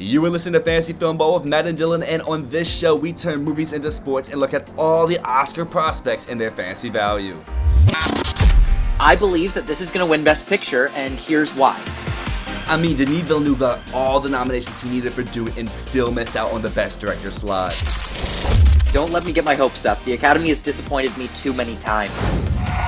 You are listening to Fantasy Filmball with Matt and Dylan, and on this show, we turn movies into sports and look at all the Oscar prospects and their fantasy value. I believe that this is going to win Best Picture, and here's why. I mean, Denis Villeneuve got all the nominations he needed for Dune and still missed out on the Best Director slot. Don't let me get my hopes up. The Academy has disappointed me too many times.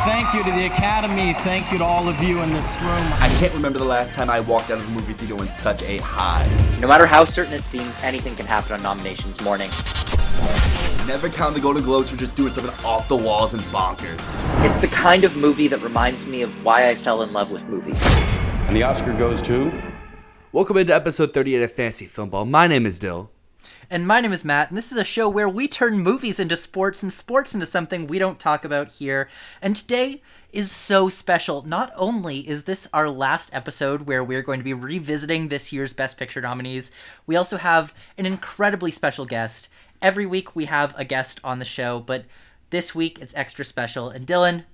Thank you to the Academy. Thank you to all of you in this room. I can't remember the last time I walked out of a movie theater in such a high. No matter how certain it seems, anything can happen on nominations morning. Never count the Golden Globes for just doing something off the walls and bonkers. It's the kind of movie that reminds me of why I fell in love with movies. And the Oscar goes to. Welcome into episode 38 of Fantasy Filmball. My name is Dyl. And my name is Matt, and this is a show where we turn movies into sports and sports into something we don't talk about here. And today is so special. Not only is this our last episode where we're going to be revisiting this year's Best Picture nominees, we also have an incredibly special guest. Every week we have a guest on the show, but this week it's extra special. And Dylan,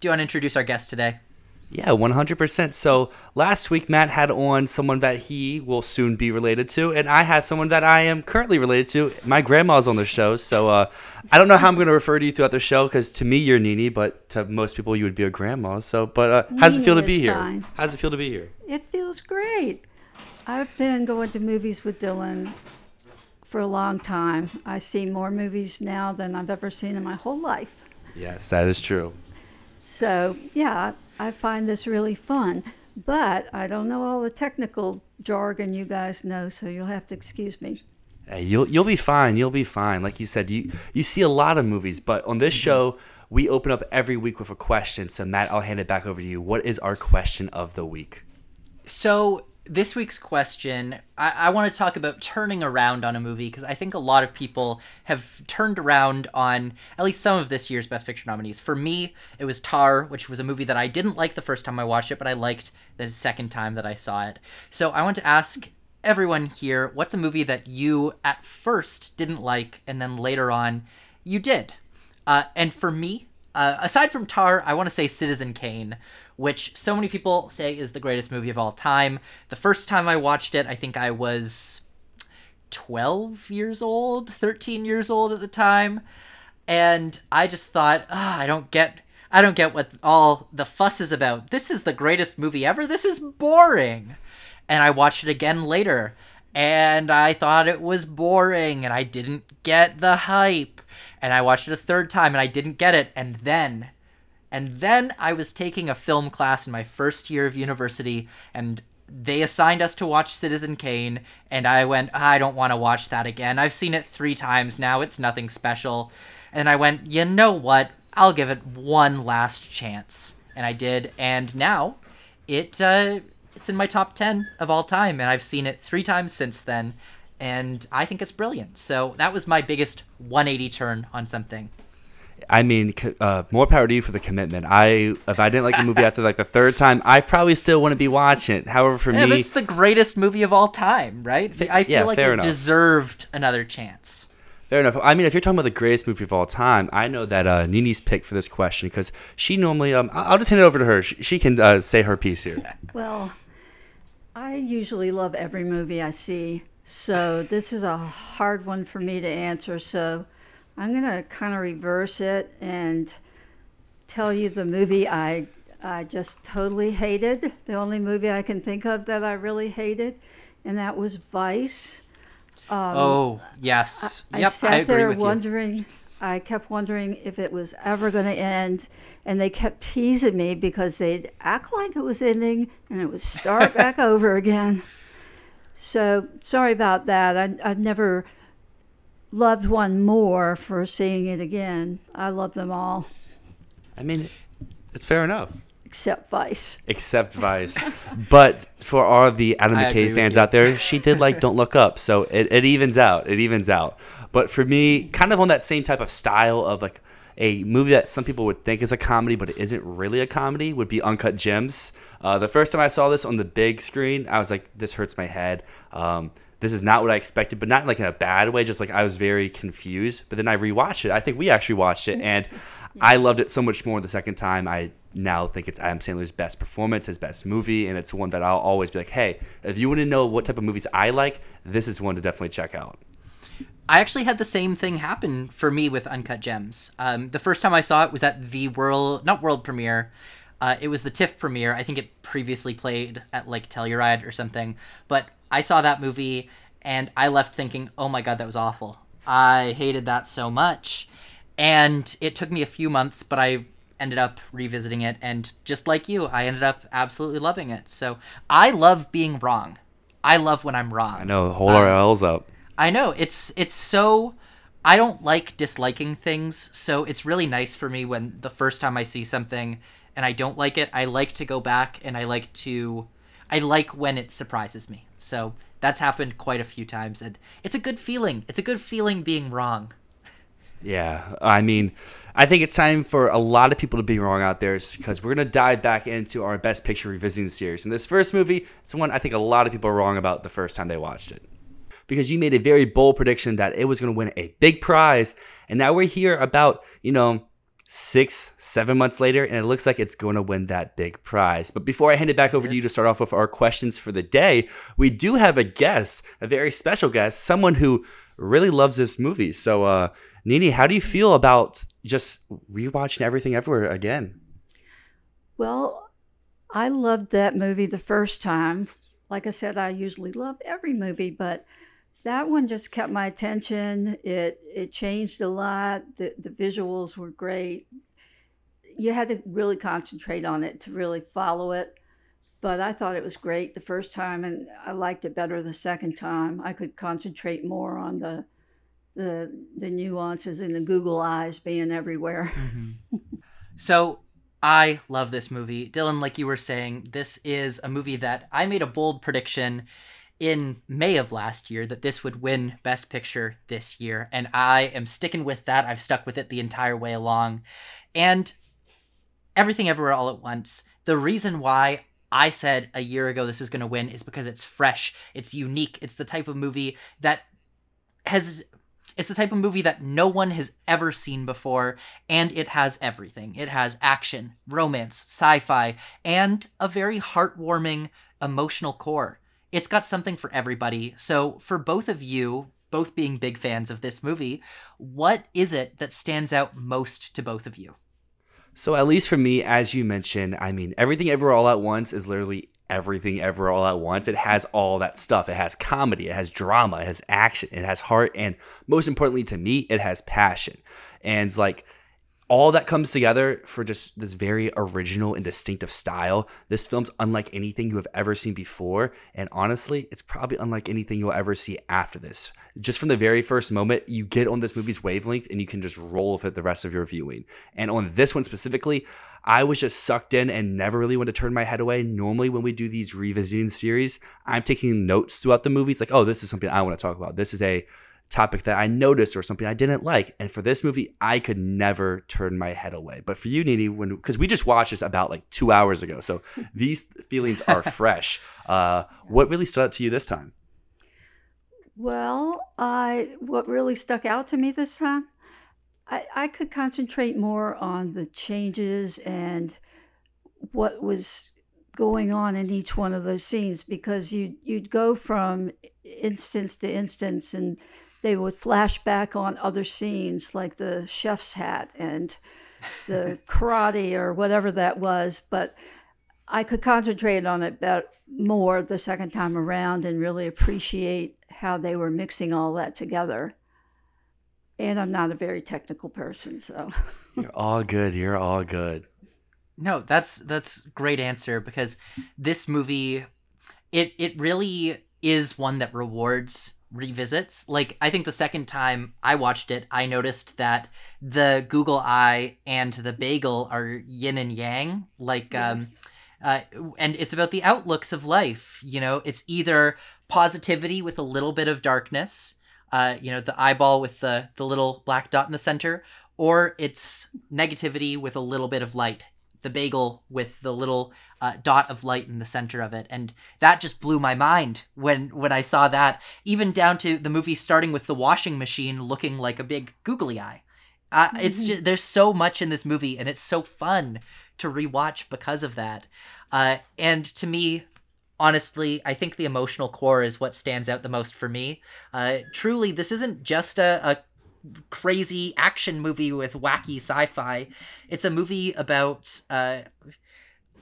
do you want to introduce our guest today? Yeah, 100%. So last week, Matt had on someone that he will soon be related to, and I have someone that I am currently related to. My grandma's on the show, so uh, I don't know how I'm going to refer to you throughout the show because to me, you're Nini, but to most people, you would be a grandma. So, but uh, how does it feel to be here? fine. How does it feel to be here? It feels great. I've been going to movies with Dylan for a long time. I see more movies now than I've ever seen in my whole life. Yes, that is true. So, yeah, I find this really fun. But I don't know all the technical jargon you guys know, so you'll have to excuse me. Hey, you'll you'll be fine. You'll be fine. Like you said, you you see a lot of movies, but on this mm-hmm. show, we open up every week with a question. So Matt, I'll hand it back over to you. What is our question of the week? So this week's question, I, I want to talk about turning around on a movie because I think a lot of people have turned around on at least some of this year's Best Picture nominees. For me, it was Tar, which was a movie that I didn't like the first time I watched it, but I liked the second time that I saw it. So I want to ask everyone here, what's a movie that you at first didn't like and then later on you did? Uh, and for me, uh, aside from Tar, I want to say Citizen Kane, which so many people say is the greatest movie of all time. The first time I watched it, I think I was 12 years old, 13 years old at the time, and I just thought, ah, I don't get I don't get what all the fuss is about. This is the greatest movie ever. This is boring. And I watched it again later, and I thought it was boring, and I didn't get the hype. And I watched it a third time, and I didn't get it. And then and then I was taking a film class in my first year of university, and they assigned us to watch Citizen Kane, and I went, I don't want to watch that again. I've seen it three times now, it's nothing special. And I went, you know what? I'll give it one last chance. And I did, and now it uh, it's in my top 10 of all time, and I've seen it three times since then, and I think it's brilliant. So that was my biggest 180 turn on something. I mean, uh, more power to you for the commitment. I if I didn't like the movie after like the third time, I probably still wouldn't be watching it. However, for Yeah, me, it's the greatest movie of all time, right? I feel yeah, like fair it enough. deserved another chance. Fair enough. I mean, if you're talking about the greatest movie of all time, I know that uh, Nini's pick for this question because she normally. Um, I- I'll just hand it over to her. She, she can uh, say her piece here. Well, I usually love every movie I see, so this is a hard one for me to answer. So I'm going to kind of reverse it and tell you the movie I I just totally hated. The only movie I can think of that I really hated, and that was Vice. Um, oh, yes. I yep, sat I agree there with you. wondering. I kept wondering if it was ever going to end, and they kept teasing me because they'd act like it was ending, and it would start back over again. So sorry about that. I I've never loved one more for seeing it again. I love them all I mean, it's fair enough. except Vice. Except Vice. but for all the Adam I McKay fans out there, she did like Don't Look Up. So it, it evens out. It evens out. But for me, kind of on that same type of style of like a movie that some people would think is a comedy, but it isn't really a comedy, would be Uncut Gems. Uh, the first time I saw this on the big screen, I was like, this hurts my head. Um, this is not what I expected, but not like in a bad way. Just like I was very confused. But then I rewatched it. I think we actually watched it, and I loved it so much more the second time. I now think it's Adam Sandler's best performance, his best movie, and it's one that I'll always be like, hey, if you want to know what type of movies I like, this is one to definitely check out. I actually had the same thing happen for me with Uncut Gems. Um, the first time I saw it was at the world, not world premiere. Uh, it was the TIFF premiere. I think it previously played at like Telluride or something. But I saw that movie and I left thinking, oh my god, that was awful. I hated that so much. And it took me a few months, but I ended up revisiting it. And just like you, I ended up absolutely loving it. So I love being wrong. I love when I'm wrong. I know, hold our L's up. I know it's it's so I don't like disliking things, so it's really nice for me when the first time I see something and I don't like it, I like to go back and I like to I like when it surprises me. So that's happened quite a few times and it's a good feeling. It's a good feeling being wrong. Yeah, I mean, I think it's time for a lot of people to be wrong out there because we're gonna dive back into our best picture revisiting series. And this first movie, it's one I think a lot of people are wrong about the first time they watched it because you made a very bold prediction that it was going to win a big prize. And now we're here about, you know, six, seven months later, and it looks like it's going to win that big prize. But before I hand it back over to you to start off with our questions for the day, we do have a guest, a very special guest, someone who really loves this movie. So, uh, Nini, how do you feel about just rewatching everything everywhere again? Well, I loved that movie the first time. Like I said, I usually love every movie, but that one just kept my attention. It it changed a lot. The the visuals were great. You had to really concentrate on it to really follow it. But I thought it was great the first time, and I liked it better the second time. I could concentrate more on the the the nuances and the Google eyes being everywhere. Mm-hmm. so I love this movie, Dylan. Like you were saying, this is a movie that I made a bold prediction in May of last year that this would win Best Picture this year. And I am sticking with that. I've stuck with it the entire way along. And Everything Everywhere All at Once, the reason why I said a year ago this was going to win is because it's fresh, it's unique, it's the type of movie that has. It's the type of movie that no one has ever seen before, and it has everything. It has action, romance, sci fi, and a very heartwarming, emotional core it's got something for everybody. So, for both of you, both being big fans of this movie, what is it that stands out most to both of you? So, at least for me, as you mentioned, I mean, everything ever all at once is literally everything ever all at once. It has all that stuff. It has comedy, it has drama, it has action, it has heart, and most importantly to me, it has passion. And like all that comes together for just this very original and distinctive style. This film's unlike anything you have ever seen before, and honestly, it's probably unlike anything you'll ever see after this. Just from the very first moment, you get on this movie's wavelength and you can just roll with it the rest of your viewing. And on this one specifically, I was just sucked in and never really wanted to turn my head away. Normally, when we do these revisiting series, I'm taking notes throughout the movie. It's like, oh, this is something I want to talk about. This is a topic that I noticed or something I didn't like. And for this movie, I could never turn my head away. But for you, Nini, when because we just watched this about like two hours ago, so these feelings are fresh. Uh, what really stood out to you this time? Well, I what really stuck out to me this time, I, I could concentrate more on the changes and what was going on in each one of those scenes because you you'd go from instance to instance and they would flash back on other scenes like the chef's hat and the karate or whatever that was. But I could concentrate on it about more the second time around and really appreciate how they were mixing all that together. And I'm not a very technical person, so you're all good. You're all good. No, that's that's great answer because this movie it it really is one that rewards revisits. Like I think the second time I watched it, I noticed that the Google Eye and the bagel are yin and yang. Like um uh, and it's about the outlooks of life. You know, it's either positivity with a little bit of darkness, uh, you know, the eyeball with the the little black dot in the center, or it's negativity with a little bit of light the bagel with the little uh, dot of light in the center of it and that just blew my mind when when i saw that even down to the movie starting with the washing machine looking like a big googly eye Uh, it's just there's so much in this movie, and it's so fun to rewatch because of that. Uh, and to me, honestly, I think the emotional core is what stands out the most for me. Uh, truly, this isn't just a, a crazy action movie with wacky sci-fi. It's a movie about uh,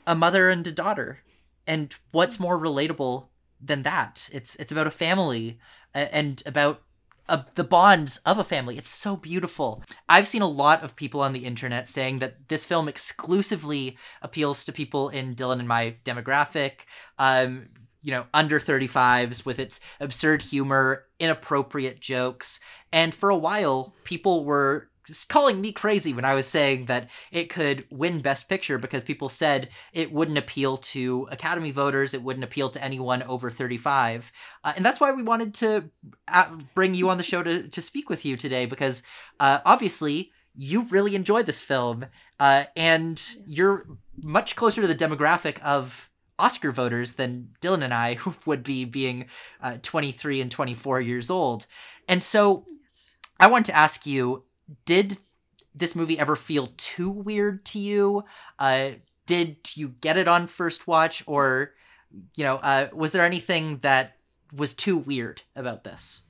a mother and a daughter, and what's more relatable than that? It's it's about a family uh, and about uh, the bonds of a family. It's so beautiful. I've seen a lot of people on the internet saying that this film exclusively appeals to people in Dylan and my demographic. Um, you know, under 35s with its absurd humor, inappropriate jokes. And for a while, people were just calling me crazy when I was saying that it could win Best Picture because people said it wouldn't appeal to Academy voters, it wouldn't appeal to anyone over 35. Uh, and that's why we wanted to uh, bring you on the show to, to speak with you today because uh, obviously you really enjoy this film uh, and you're much closer to the demographic of Oscar voters than Dylan and I would be being uh, 23 and 24 years old. And so I want to ask you did this movie ever feel too weird to you? Uh, did you get it on first watch, or you know, uh, was there anything that was too weird about this?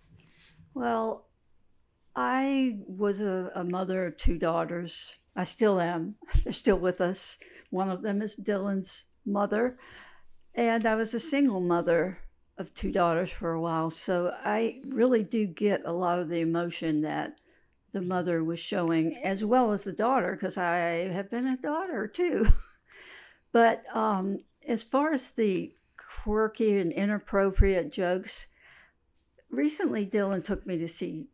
Well, I was a, a mother of two daughters. I still am. They're still with us. One of them is Dylan's mother. And I was a single mother of two daughters for a while. So I really do get a lot of the emotion that the mother was showing, as well as the daughter, because I have been a daughter too. but um, as far as the quirky and inappropriate jokes, recently Dylan took me to see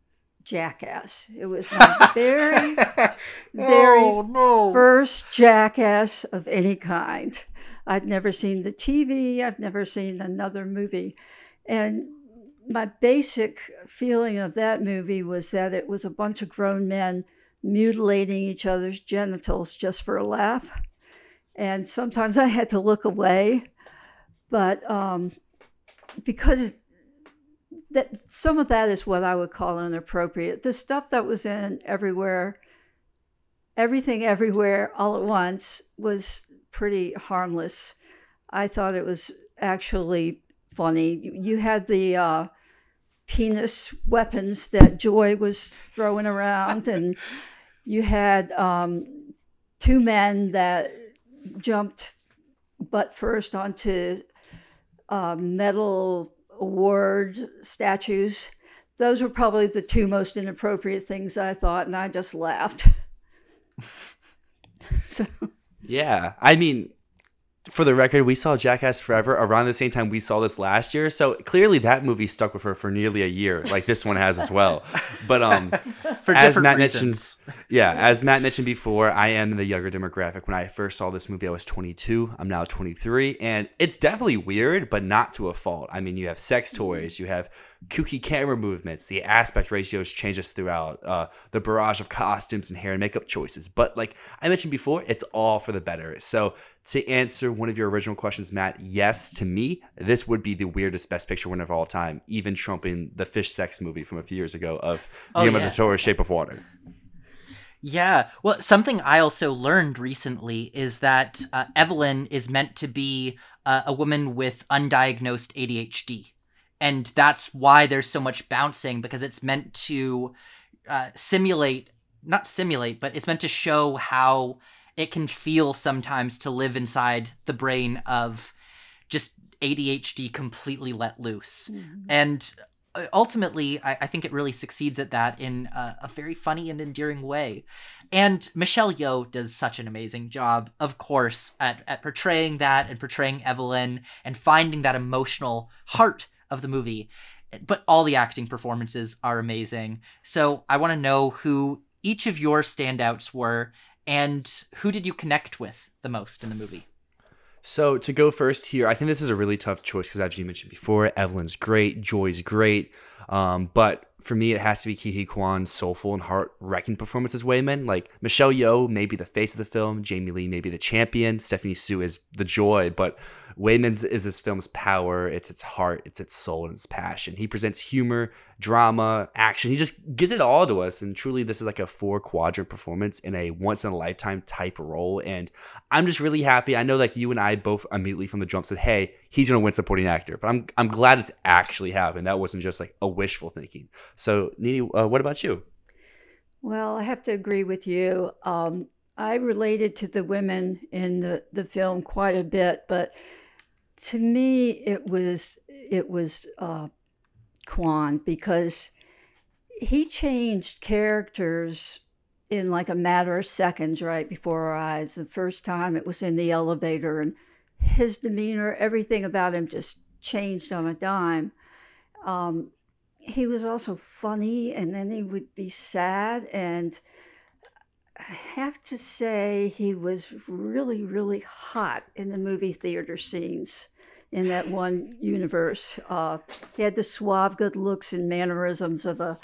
Jackass. It was my very, very Oh, no. first Jackass of any kind. I'd never seen the TV, I've never seen another movie. And my basic feeling of that movie was that it was a bunch of grown men mutilating each other's genitals just for a laugh. And sometimes I had to look away, but um, because that some of that is what I would call inappropriate. The stuff that was in everywhere, everything everywhere all at once was pretty harmless. I thought it was actually funny. You, had the uh, penis weapons that Joy was throwing around, and you had um, two men that jumped butt first onto uh, medal award statues. Those were probably the two most inappropriate things I thought, and I just laughed. so. Yeah, I mean, for the record, we saw Jackass Forever around the same time we saw this last year. So clearly, that movie stuck with her for nearly a year, like this one has as well. But um, For as different Matt reasons. mentioned, yeah, as Matt mentioned before, I am in the younger demographic. When I first saw this movie, I was 22. I'm now 23, and it's definitely weird, but not to a fault. I mean, you have sex toys, you have kooky camera movements, the aspect ratios changes throughout, uh, the barrage of costumes and hair and makeup choices. But like I mentioned before, it's all for the better. So to answer one of your original questions, Matt, yes, to me, this would be the weirdest Best Picture winner of all time, even trumping the fish sex movie from a few years ago of Oh, Guillermo yeah. del Toro's Shape of Water. Yeah. Well, something I also learned recently is that uh, Evelyn is meant to be uh, a woman with undiagnosed ADHD. And that's why there's so much bouncing because it's meant to uh, simulate, not simulate, but it's meant to show how it can feel sometimes to live inside the brain of just ADHD completely let loose. And uh, ultimately, I, I think it really succeeds at that in a, a very funny and endearing way. And Michelle Yeoh does such an amazing job, of course, at, at portraying that and portraying Evelyn and finding that emotional heart of the movie. But all the acting performances are amazing. So I want to know who each of your standouts were and who did you connect with the most in the movie? So to go first here, I think this is a really tough choice because as you mentioned before, Evelyn's great, Joy's great, um, but for me it has to be Ke Huy Quan's soulful and heart-wrecking performance as Waymond. Like Michelle Yeoh may be the face of the film, Jamie Lee may be the champion, Stephanie Hsu is the joy, but Waymond is this film's power. It's its heart, it's its soul, and its passion. He presents humor, drama, action. He just gives it all to us. And truly, this is like a four quadrant performance in a once in a lifetime type role. And I'm just really happy. I know like you and I both immediately from the jump said, "Hey, he's gonna win supporting actor." But I'm I'm glad it's actually happened. That wasn't just like a wishful thinking. So, Nini, uh, what about you? Well, I have to agree with you. Um, I related to the women in the, the film quite a bit, but to me, it was it was uh, Quan because he changed characters in like a matter of seconds right before our eyes. The first time it was in the elevator, and his demeanor, everything about him just changed on a dime. Um, he was also funny, and then he would be sad and I have to say he was really, really hot in the movie theater scenes in that one universe. Uh, he had the suave good looks and mannerisms of a,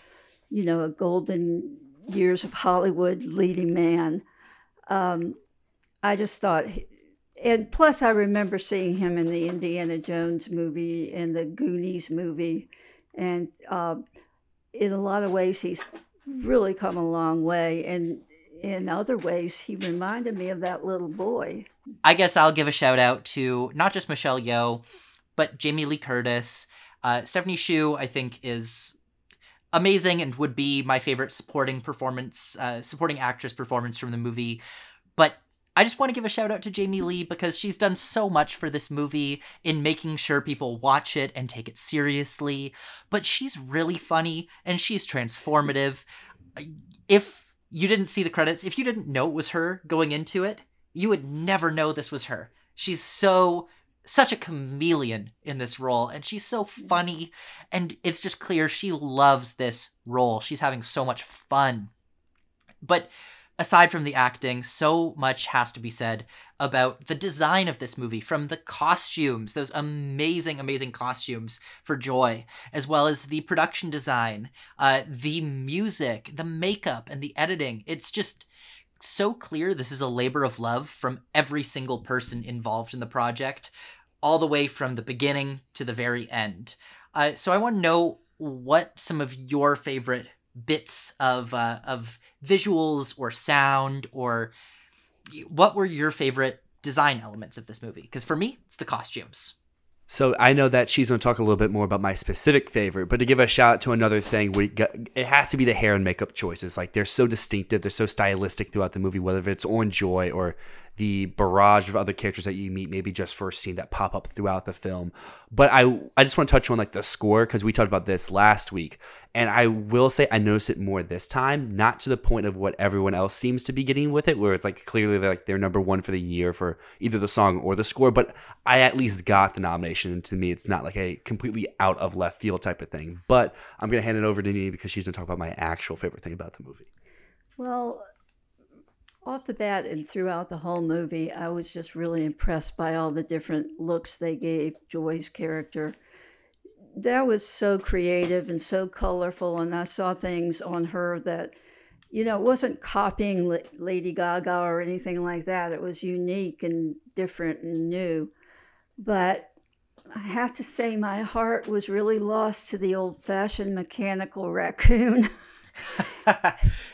you know, a golden years of Hollywood leading man. Um, I just thought, and plus I remember seeing him in the Indiana Jones movie and the Goonies movie, and uh, in a lot of ways he's really come a long way. And in other ways, he reminded me of that little boy. I guess I'll give a shout out to not just Michelle Yeoh, but Jamie Lee Curtis. Uh, Stephanie Hsu, I think, is amazing and would be my favorite supporting performance, uh, supporting actress performance from the movie. But I just want to give a shout out to Jamie Lee because she's done so much for this movie in making sure people watch it and take it seriously. But she's really funny and she's transformative. If you didn't see the credits, if you didn't know it was her going into it, you would never know this was her. She's so such a chameleon in this role and she's so mm. funny and it's just clear she loves this role. She's having so much fun. But aside from the acting, so much has to be said about the design of this movie from the costumes, those amazing, amazing costumes for Joy, as well as the production design, uh, the music, the makeup, and the editing. It's just so clear this is a labor of love from every single person involved in the project, all the way from the beginning to the very end. Uh, so I want to know what some of your favorite bits of uh, of visuals or sound or what were your favorite design elements of this movie? Because for me, it's the costumes. So I know that she's going to talk a little bit more about my specific favorite, but to give a shout out to another thing, we got, it has to be the hair and makeup choices. Like they're so distinctive, they're so stylistic throughout the movie, whether it's on Joy or the barrage of other characters that you meet, maybe just for a scene that pop up throughout the film. But I I just want to touch on like the score because we talked about this last week, and I will say I noticed it more this time, not to the point of what everyone else seems to be getting with it, where it's like clearly they're like they're number one for the year for either the song or the score. But I at least got the nomination, and to me, it's not like a completely out of left field type of thing. But I'm gonna hand it over to Nini because she's gonna talk about my actual favorite thing about the movie. Well, off the bat and throughout the whole movie, I was just really impressed by all the different looks they gave Joy's character. That was so creative and so colorful, and I saw things on her that, you know, it wasn't copying Lady Gaga or anything like that. It was unique and different and new. But I have to say, my heart was really lost to the old fashioned mechanical raccoon.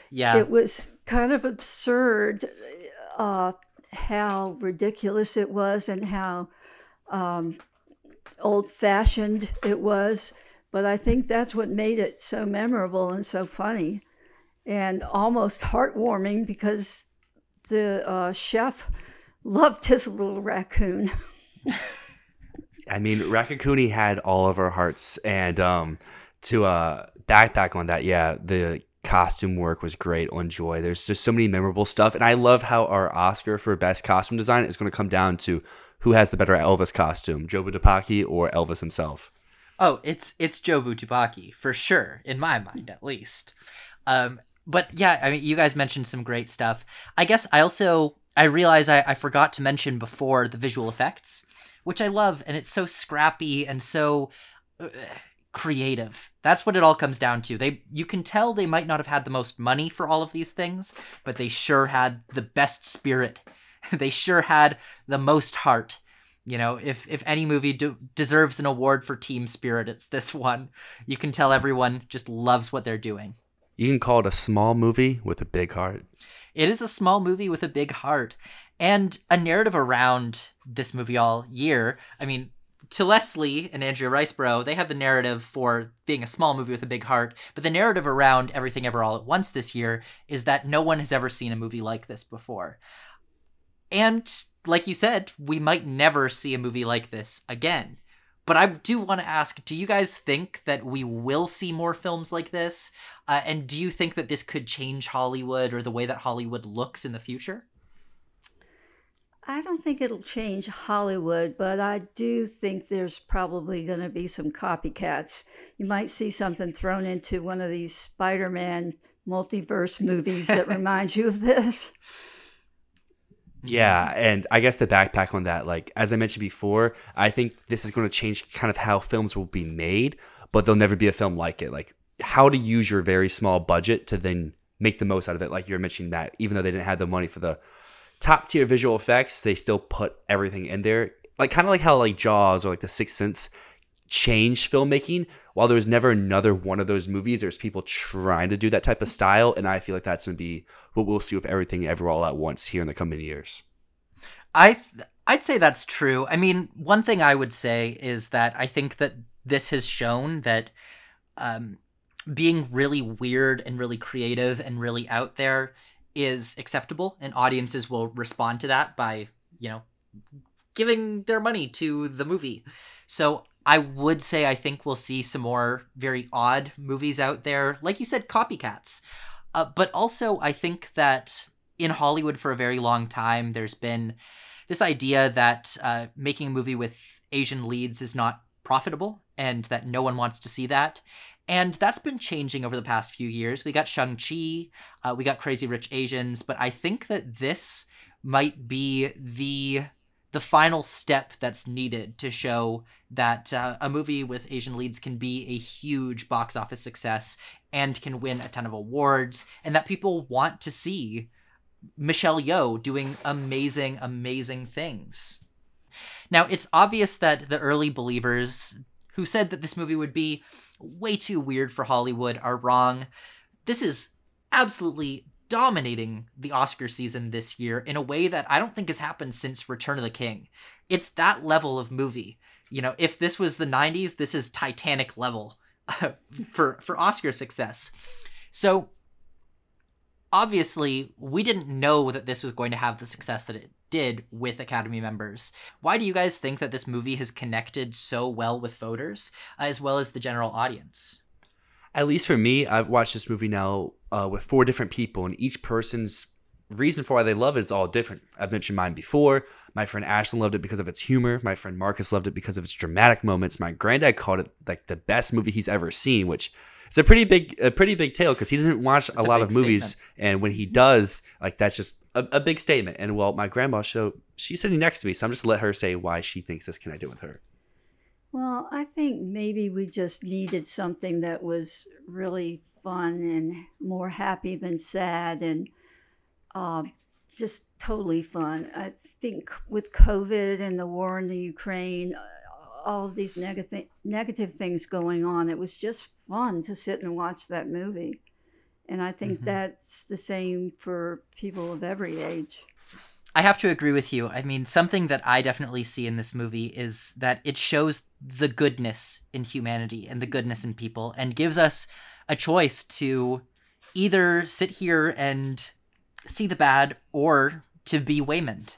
yeah. It was kind of absurd uh, how ridiculous it was and how um, old fashioned it was. But I think that's what made it so memorable and so funny and almost heartwarming because the uh, chef loved his little raccoon. I mean, Raccacoonie had all of our hearts, and um, to uh, backpack on that, yeah, the costume work was great on Joy. There's just so many memorable stuff, and I love how our Oscar for best costume design is going to come down to who has the better Elvis costume, Jobu Tupaki or Elvis himself. Oh, it's it's Jobu Tupaki for sure, in my mind at least. Um, but yeah, I mean, you guys mentioned some great stuff. I guess I also I realize I, I forgot to mention before the visual effects, which I love, and it's so scrappy and so. Uh, creative. That's what it all comes down to. They you can tell they might not have had the most money for all of these things, but they sure had the best spirit. they sure had the most heart. You know, if if any movie de- deserves an award for team spirit, it's this one. You can tell everyone just loves what they're doing. You can call it a small movie with a big heart. It is a small movie with a big heart and a narrative around this movie all year. I mean, to Leslie and Andrea Riseborough, they have the narrative for being a small movie with a big heart, but the narrative around Everything Ever All at Once this year is that no one has ever seen a movie like this before. And like you said, we might never see a movie like this again. But I do want to ask do you guys think that we will see more films like this? Uh, and do you think that this could change Hollywood or the way that Hollywood looks in the future? I don't think it'll change Hollywood, but I do think there's probably going to be some copycats. You might see something thrown into one of these Spider Man multiverse movies that reminds you of this. Yeah, and I guess to backpack on that, like as I mentioned before, I think this is going to change kind of how films will be made, but there'll never be a film like it. Like how to use your very small budget to then make the most out of it. Like you were mentioning that, even though they didn't have the money for the top tier visual effects, they still put everything in there. Like kind of like how like Jaws or like The Sixth Sense changed filmmaking. While there was never another one of those movies, there's people trying to do that type of style, and I feel like that's to be what we'll see with everything ever all at once here in the coming years. I I'd say that's true. I mean, one thing I would say is that I think that this has shown that um, being really weird and really creative and really out there is acceptable, and audiences will respond to that by you know giving their money to the movie. So I would say I think we'll see some more very odd movies out there, like you said, copycats. Uh, but also, I think that in Hollywood for a very long time, there's been this idea that uh, making a movie with Asian leads is not profitable and that no one wants to see that. And that's been changing over the past few years. We got Shang-Chi, uh, we got Crazy Rich Asians, but I think that this might be the the final step that's needed to show that uh, a movie with Asian leads can be a huge box office success and can win a ton of awards, and that people want to see Michelle Yeoh doing amazing, amazing things. Now, it's obvious that the early believers who said that this movie would be way too weird for Hollywood are wrong. This is absolutely dominating the Oscar season this year in a way that I don't think has happened since Return of the King. It's that level of movie. You know, if this was the 90s, this is Titanic level for for Oscar success. So obviously, we didn't know that this was going to have the success that it did with Academy members. Why do you guys think that this movie has connected so well with voters as well as the general audience? At least for me, I've watched this movie now uh, with four different people, and each person's reason for why they love it is all different. I've mentioned mine before. My friend Ashlyn loved it because of its humor. My friend Marcus loved it because of its dramatic moments. My granddad called it like the best movie he's ever seen, which it's a pretty big a pretty big tale because he doesn't watch a, a lot big of movies, statement. and when he does, like that's just a, a big statement. And well, my grandma, so she's sitting next to me, so I'm just gonna let her say why she thinks this connected with her. Well, I think maybe we just needed something that was really fun and more happy than sad and uh, just totally fun. I think with COVID and the war in the Ukraine, uh, all of these negative negative things going on, it was just fun to sit and watch that movie. And I think Mhm. that's the same for people of every age. I have to agree with you. I mean, something that I definitely see in this movie is that it shows the goodness in humanity and the goodness in people and gives us a choice to either sit here and see the bad or to be Waymond,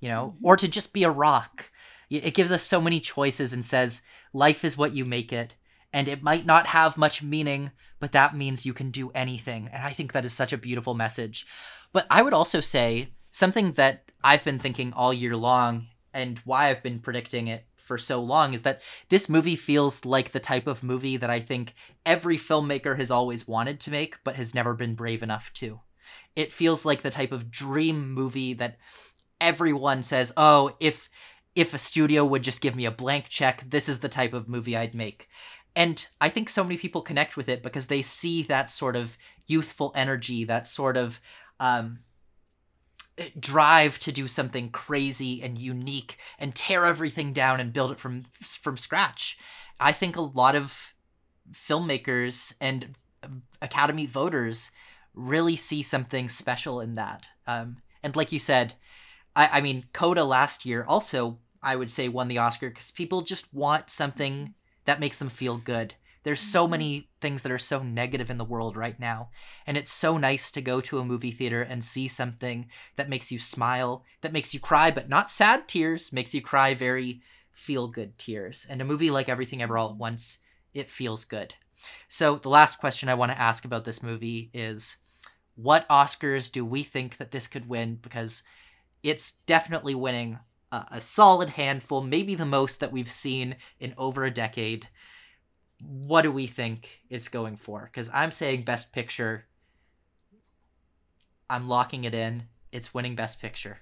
you know, or to just be a rock. It gives us so many choices and says life is what you make it. And it might not have much meaning, but that means you can do anything. And I think that is such a beautiful message. But I would also say something that I've been thinking all year long and why I've been predicting it for so long is that this movie feels like the type of movie that I think every filmmaker has always wanted to make but has never been brave enough to. It feels like the type of dream movie that everyone says, "Oh, if if a studio would just give me a blank check, this is the type of movie I'd make." And I think so many people connect with it because they see that sort of youthful energy, that sort of um, drive to do something crazy and unique and tear everything down and build it from from scratch. I think a lot of filmmakers and Academy voters really see something special in that. Um, and like you said, I, I mean, Coda last year also, I would say, won the Oscar because people just want something that makes them feel good. There's so mm-hmm. many things that are so negative in the world right now. And it's so nice to go to a movie theater and see something that makes you smile, that makes you cry, but not sad tears, makes you cry very feel good tears. And a movie like Everything Ever All at Once, it feels good. So the last question I want to ask about this movie is what Oscars do we think that this could win? Because it's definitely winning a, solid handful, maybe the most that we've seen in over a decade. What do we think it's going for? Because I'm saying Best Picture. I'm locking it in. It's winning Best Picture.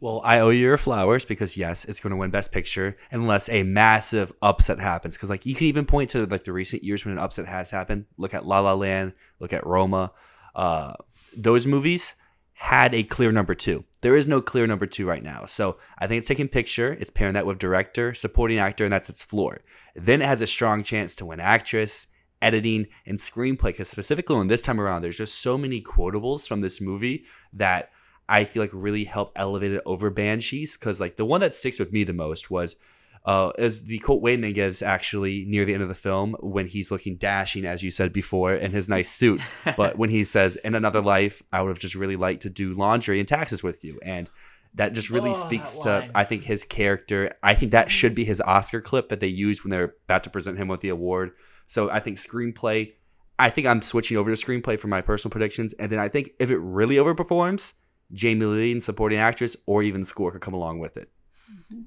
Well, I owe you your flowers because yes, it's going to win Best Picture unless a massive upset happens. Because like you can even point to like the recent years when an upset has happened. Look at La La Land. Look at Roma. Uh, those movies had a clear number two. There is no clear number two right now. So I think it's taking picture, it's pairing that with director, supporting actor, and that's its floor. Then it has a strong chance to win actress, editing, and screenplay. Because specifically on this time around, there's just so many quotables from this movie that I feel like really help elevate it over Banshees. Because like the one that sticks with me the most was uh, is the quote Waymond gives actually near the end of the film when he's looking dashing, as you said before, in his nice suit. but when he says, "In another life, I would have just really liked to do laundry and taxes with you," and that just really Oh, speaks to I think his character. I think that should be his Oscar clip that they used when they're about to present him with the award. So I think screenplay. I think I'm switching over to screenplay for my personal predictions, and then I think if it really overperforms, Jamie Lee and supporting actress or even score could come along with it.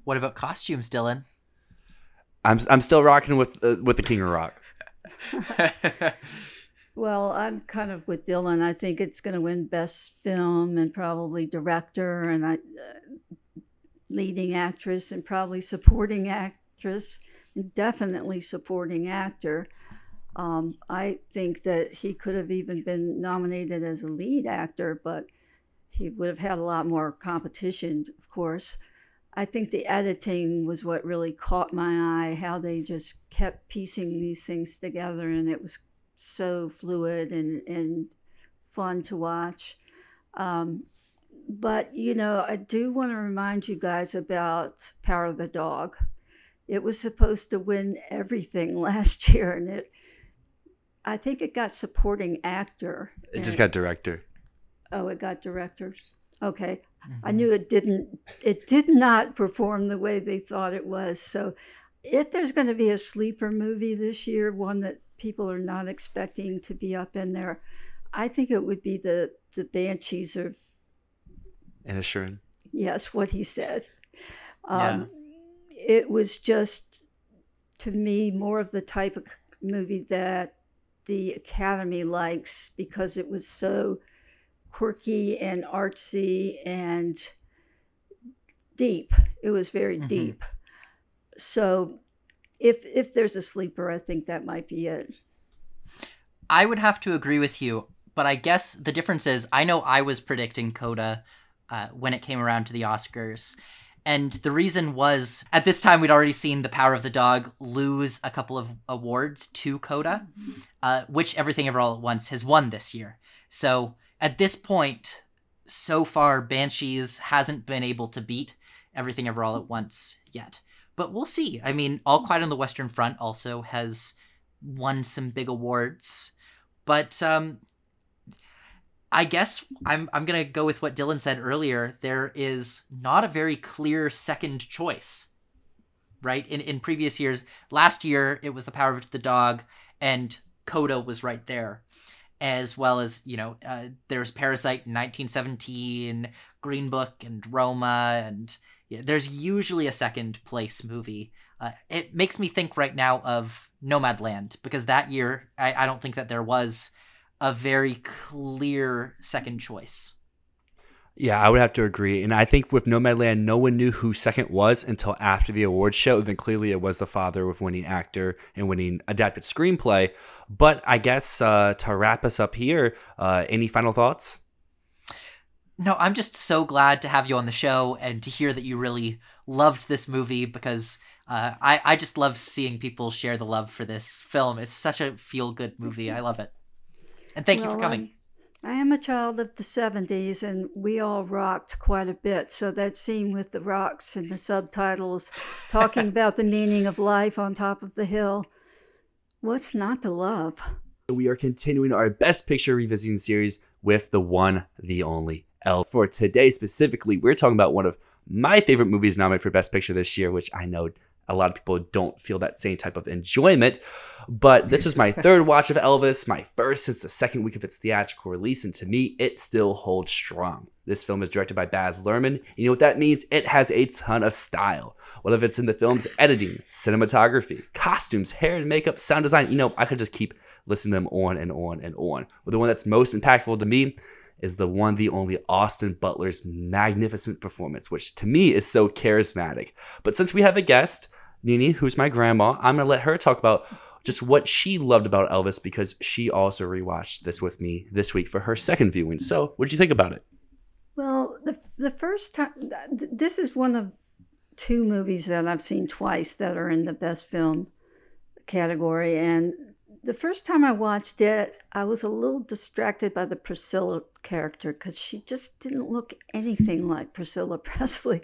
What about costumes, Dylan? I'm I'm still rocking with uh, with the King of Rock. Well, I'm kind of with Dylan. I think it's going to win Best Film and probably Director and I, uh, leading actress and probably supporting actress and definitely supporting actor. Um, I think that he could have even been nominated as a lead actor, but he would have had a lot more competition, of course. I think the editing was what really caught my eye, how they just kept piecing these things together, and it was so fluid and, and fun to watch. Um, but, you know, I do want to remind you guys about Power of the Dog. It was supposed to win everything last year, and it, I think it got supporting actor. It just got director. Oh, it got director. Okay. I knew it didn't it did not perform the way they thought it was. So if there's going to be a sleeper movie this year, one that people are not expecting to be up in there, I think it would be the the Banshees of Inisherin. yes, what he said. Um, It was just, to me, more of the type of movie that the Academy likes because it was so quirky and artsy and deep. It was very Mhm. deep. So, if if there's a sleeper, I think that might be it. I would have to agree with you, but I guess the difference is I know I was predicting Coda uh, when it came around to the Oscars. And the reason was at this time we'd already seen The Power of the Dog lose a couple of awards to Coda, uh, which Everything Ever All at Once has won this year. So at this point, so far, Banshees hasn't been able to beat Everything Ever All at Once yet. But we'll see. I mean, All Quiet on the Western Front also has won some big awards. But um, I guess I'm I'm gonna go with what Dylan said earlier. There is not a very clear second choice, right? In in previous years, last year it was The Power of the Dog, and Coda was right there, as well as you know uh, there's Parasite in 1917, Green Book, and Roma, and yeah, there's usually a second place movie. Uh, it makes me think right now of Nomadland because that year I, I don't think that there was a very clear second choice. Yeah, I would have to agree. And I think with Nomadland, no one knew who second was until after the awards show. Then clearly it was the father with winning actor and winning adapted screenplay. But I guess uh, to wrap us up here, uh, any final thoughts? No, I'm just so glad to have you on the show and to hear that you really loved this movie because uh, I I just love seeing people share the love for this film. It's such a feel good movie. I love it, and thank you for coming. I'm- I am a child of the 70s, and we all rocked quite a bit. So that scene with the rocks and the subtitles talking about the meaning of life on top of the hill what's not to love? We are continuing our Best Picture revisiting series with the one, the only L. For today specifically, we're talking about one of my favorite movies nominated for Best Picture this year, which I know a lot of people don't feel that same type of enjoyment. But this was my third watch of Elvis, my first since the second week of its theatrical release, and to me, it still holds strong. This film is directed by Baz Luhrmann. You know what that means? It has a ton of style. Whether it's in the film's editing, cinematography, costumes, hair and makeup, sound design, you know, I could just keep listing them on and on and on. But the one that's most impactful to me is the one, the only Austin Butler's magnificent performance, which to me is so charismatic. But since we have a guest, Nini, who's my grandma, I'm gonna let her talk about just what she loved about Elvis because she also rewatched this with me this week for her second viewing. So, what did you think about it? Well, the, the first time, th- this is one of two movies that I've seen twice that are in the best film category. And the first time I watched it, I was a little distracted by the Priscilla character because she just didn't look anything like Priscilla Presley.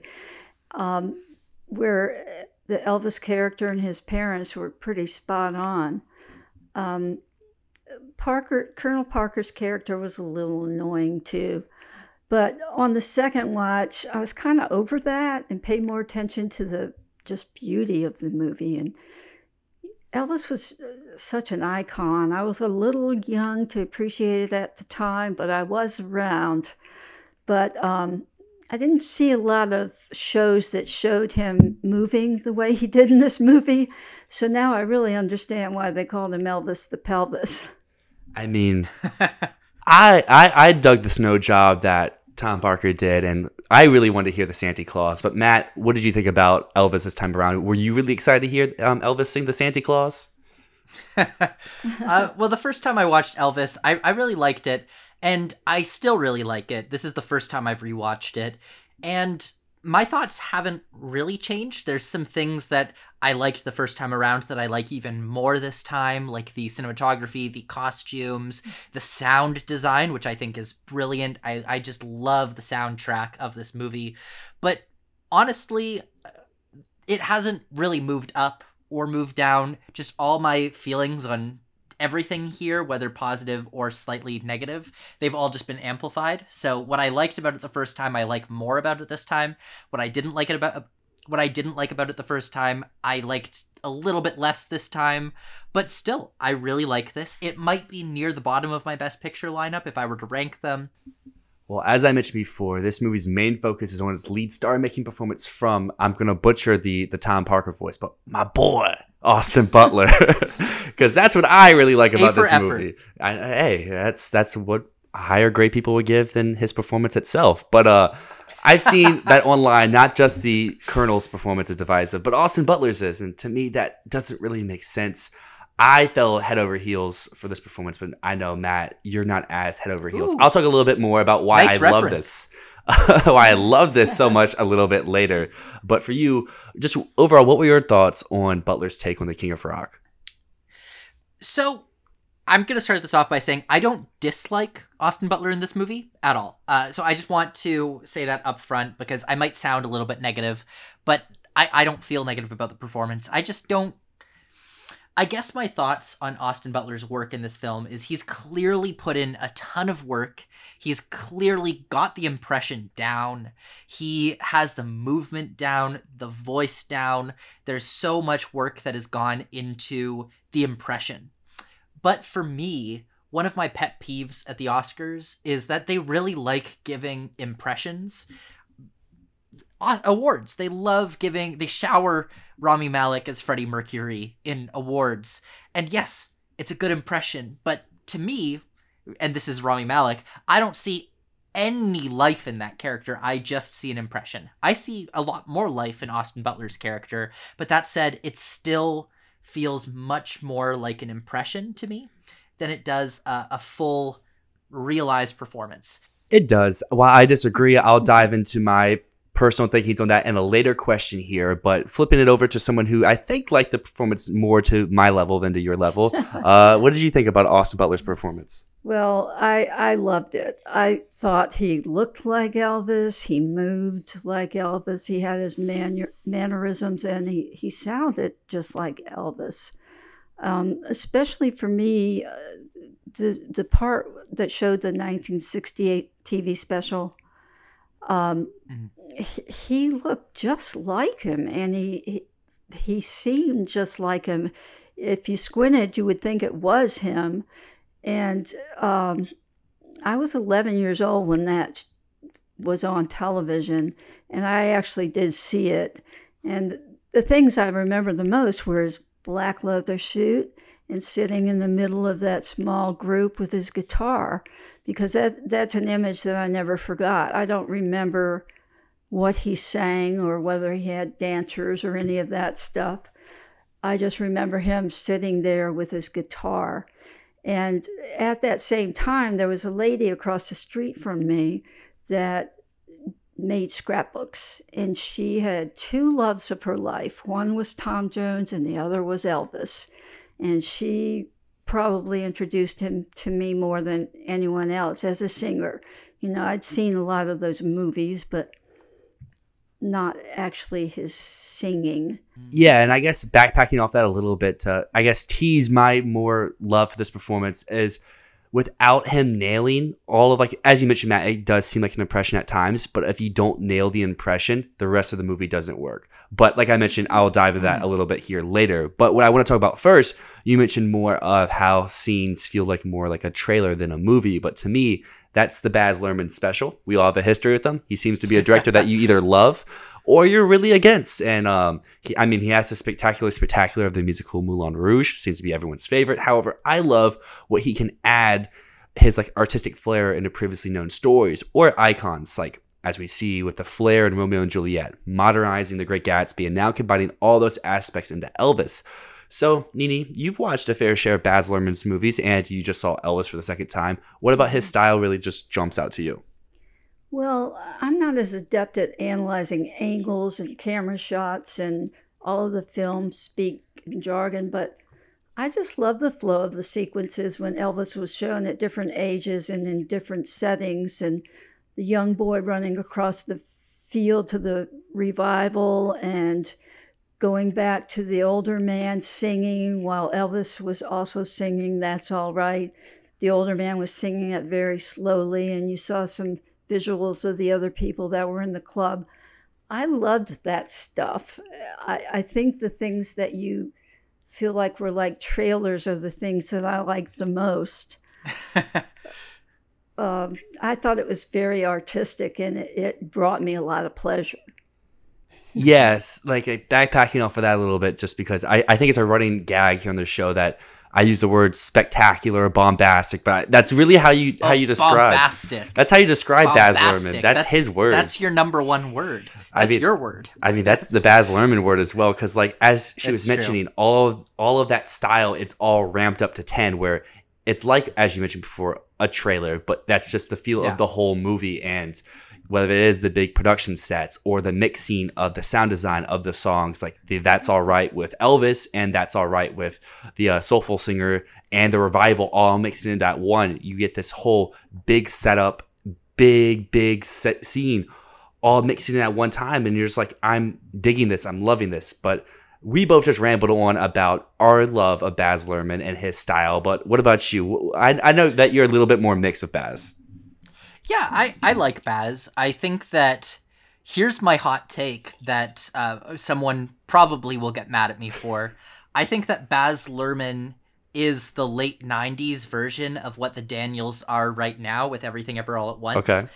Um, where the Elvis character and his parents were pretty spot on. Um, Parker, Colonel Parker's character was a little annoying too. But on the second watch, I was kind of over that and paid more attention to the just beauty of the movie. And Elvis was uh, such an icon. I was a little young to appreciate it at the time, but I was around. But um, I didn't see a lot of shows that showed him moving the way he did in this movie. So now I really understand why they called him Elvis the Pelvis. I mean, I, I I dug the snow job that Tom Parker did, and I really wanted to hear the Santa Claus. But Matt, what did you think about Elvis this time around? Were you really excited to hear um, Elvis sing the Santa Claus? uh, well, the first time I watched Elvis, I, I really liked it, and I still really like it. This is the first time I've rewatched it, and my thoughts haven't really changed. There's some things that I liked the first time around that I like even more this time, like the cinematography, the costumes, the sound design, which I think is brilliant. I, I just love the soundtrack of this movie. But honestly, it hasn't really moved up or moved down. Just all my feelings on everything here, whether positive or slightly negative, they've all just been amplified. So what I liked about it the first time, I like more about it this time. What I didn't like it about what I didn't like about it the first time, I liked a little bit less this time, but still, I really like this. It might be near the bottom of my best picture lineup if I were to rank them. Well, as I mentioned before, this movie's main focus is on its lead star making performance from I'm gonna butcher the the Tom Parker voice, but my boy Austin Butler, because that's what I really like about this effort. movie. I, hey, that's that's what higher grade people would give than his performance itself. But uh, I've seen that online. Not just the Colonel's performance is divisive, but Austin Butler's is, and to me that doesn't really make sense. I fell head over heels for this performance, but I know Matt, you're not as head over heels. Ooh. I'll talk a little bit more about why Nice I love this, why I love this so much a little bit later. But for you, just overall, what were your thoughts on Butler's take on the King of Rock? So, I'm going to start this off by saying I don't dislike Austin Butler in this movie at all. Uh, so, I just want to say that up front because I might sound a little bit negative, but I, I don't feel negative about the performance. I just don't. I guess my thoughts on Austin Butler's work in this film is he's clearly put in a ton of work. He's clearly got the impression down. He has the movement down, the voice down. There's so much work that has gone into the impression. But for me, one of my pet peeves at the Oscars is that they really like giving impressions awards. They love giving, they shower Rami Malek as Freddie Mercury in awards. And yes, it's a good impression, but to me, and this is Rami Malek, I don't see any life in that character. I just see an impression. I see a lot more life in Austin Butler's character, but that said, it still feels much more like an impression to me than it does a, a full realized performance. It does. While I disagree, I'll dive into my personal thinkings on that in a later question here. But flipping it over to someone who I think liked the performance more to my level than to your level, uh, what did you think about Austin Butler's performance? Well, I, I loved it. I thought he looked like Elvis. He moved like Elvis. He had his man, mannerisms and he, he sounded just like Elvis. Um, especially for me, uh, the, the part that showed the 1968 TV special, um, mm-hmm. he, looked just like him and he, he, he seemed just like him. If you squinted, you would think it was him and um, I was 11 years old when that was on television, and I actually did see it. And the things I remember the most were his black leather suit and sitting in the middle of that small group with his guitar, because that, that's an image that I never forgot. I don't remember what he sang or whether he had dancers or any of that stuff. I just remember him sitting there with his guitar and at that same time, there was a lady across the street from me that made scrapbooks, and she had two loves of her life. One was Tom Jones, and the other was Elvis. And she probably introduced him to me more than anyone else as a singer. You know, I'd seen a lot of those movies, but not actually his singing. Yeah, and I guess backpacking off that a little bit to, I guess, tease my more love for this performance is without him nailing all of like as you mentioned matt it does seem like an impression at times but if you don't nail the impression the rest of the movie doesn't work but like i mentioned i'll dive into that a little bit here later but what i want to talk about first you mentioned more of how scenes feel like more like a trailer than a movie but to me that's the Baz Luhrmann special. We all have a history with him. He seems to be a director that you either love or you're really against. And um, he, I mean, he has the spectacular spectacular of the musical Moulin Rouge. Seems to be everyone's favorite. However, I love what he can add his like artistic flair into previously known stories or icons like as we see with the flair in Romeo and Juliet, modernizing the Great Gatsby, and now combining all those aspects into Elvis. So, Nini, you've watched a fair share of Baz Luhrmann's movies, and you just saw Elvis for the second time. What about his style really just jumps out to you? Well, I'm not as adept at analyzing angles and camera shots and all of the film speak and jargon, but I just love the flow of the sequences when Elvis was shown at different ages and in different settings, and the young boy running across the field to the revival and going back to the older man singing while Elvis was also singing That's All Right. The older man was singing it very slowly, and you saw some visuals of the other people that were in the club. I loved that stuff. I, I think the things that you feel like were like trailers are the things that I like the most. um, I thought it was very artistic and it, it brought me a lot of pleasure yes, like backpacking off of that a little bit, just because I, I think it's a running gag here on the show that I use the word spectacular, bombastic, but that's really how you how oh, you describe. Bombastic. That's how you describe bombastic. Baz Luhrmann. That's, that's, his word. That's your number one word. That's I mean, your word. I mean, that's the Baz Luhrmann word as well, because like as she was mentioning, true. all of all of that style, it's all ramped up to ten, where it's like as you mentioned before, a trailer, but that's just the feel yeah. of the whole movie and whether it is the big production sets or the mixing of the sound design of the songs, like the That's All Right with Elvis and That's All Right with the uh, Soulful Singer and the Revival all mixed into that one, you get this whole big setup, big, big set scene all mixing in at one time. And you're just like, I'm digging this, I'm loving this. But we both just rambled on about our love of Baz Luhrmann and his style. But what about you? I, I know that you're a little bit more mixed with Baz. Yeah, I, I like Baz. I think that here's my hot take that uh, someone probably will get mad at me for. I think that Baz Luhrmann is the late 90s version of what the Daniels are right now with Everything Ever All at Once. Okay.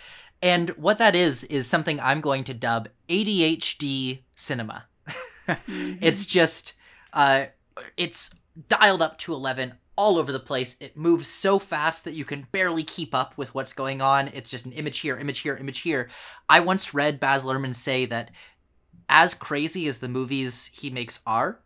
And what that is, is something I'm going to dub ADHD cinema. it's just, uh, it's dialed up to 11 all over the place. It moves so fast that you can barely keep up with what's going on. It's just an image here, image here, image here. I once read Baz Luhrmann say that as crazy as the movies he makes are,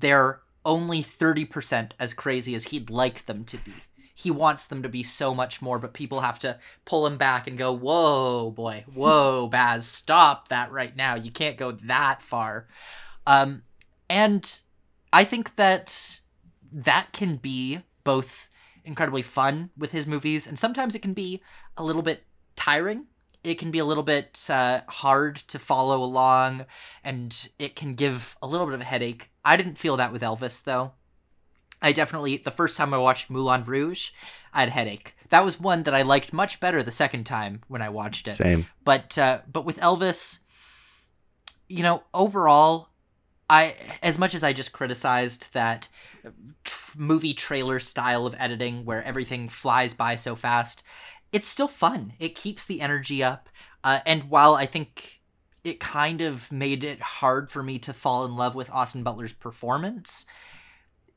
they're only 30% as crazy as he'd like them to be. he wants them to be so much more, but people have to pull him back and go, "Whoa, boy, whoa, Baz, stop that right now! You can't go that far." Um, and I think that that can be both incredibly fun with his movies, and sometimes it can be a little bit tiring. It can be a little bit uh, hard to follow along, and it can give a little bit of a headache. I didn't feel that with Elvis, though. I definitely, the first time I watched Moulin Rouge, I had a headache. That was one that I liked much better the second time when I watched it. Same. But uh, but with Elvis, you know, overall, I as much as I just criticized that tr- movie trailer style of editing where everything flies by so fast, it's still fun. It keeps the energy up, uh, and while I think it kind of made it hard for me to fall in love with Austin Butler's performance,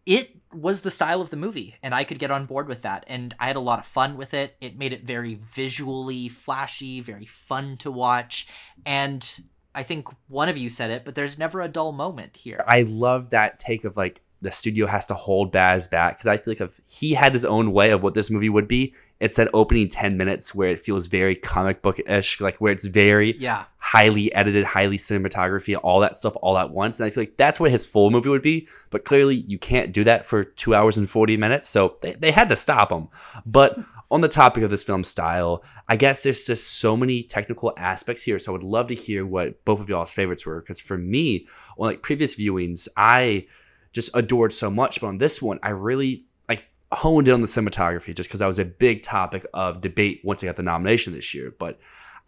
it was the style of the movie and I could get on board with that and I had a lot of fun with it. It made it very visually flashy, very fun to watch and I think one of you said it, but there's never a dull moment here. I love that take of like the studio has to hold Baz back because I feel like if he had his own way of what this movie would be, it's that opening 10 minutes where it feels very comic book ish, like where it's very Yeah. highly edited, highly cinematography, all that stuff all at once. And I feel like that's what his full movie would be. But clearly, you can't do that for two hours and 40 minutes. So they, they had to stop him. But on the topic of this film style, I guess there's just so many technical aspects here. So I would love to hear what both of y'all's favorites were. Because for me, on like previous viewings, I just adored so much. But on this one, I really like honed in on the cinematography just because that was a big topic of debate once I got the nomination this year. But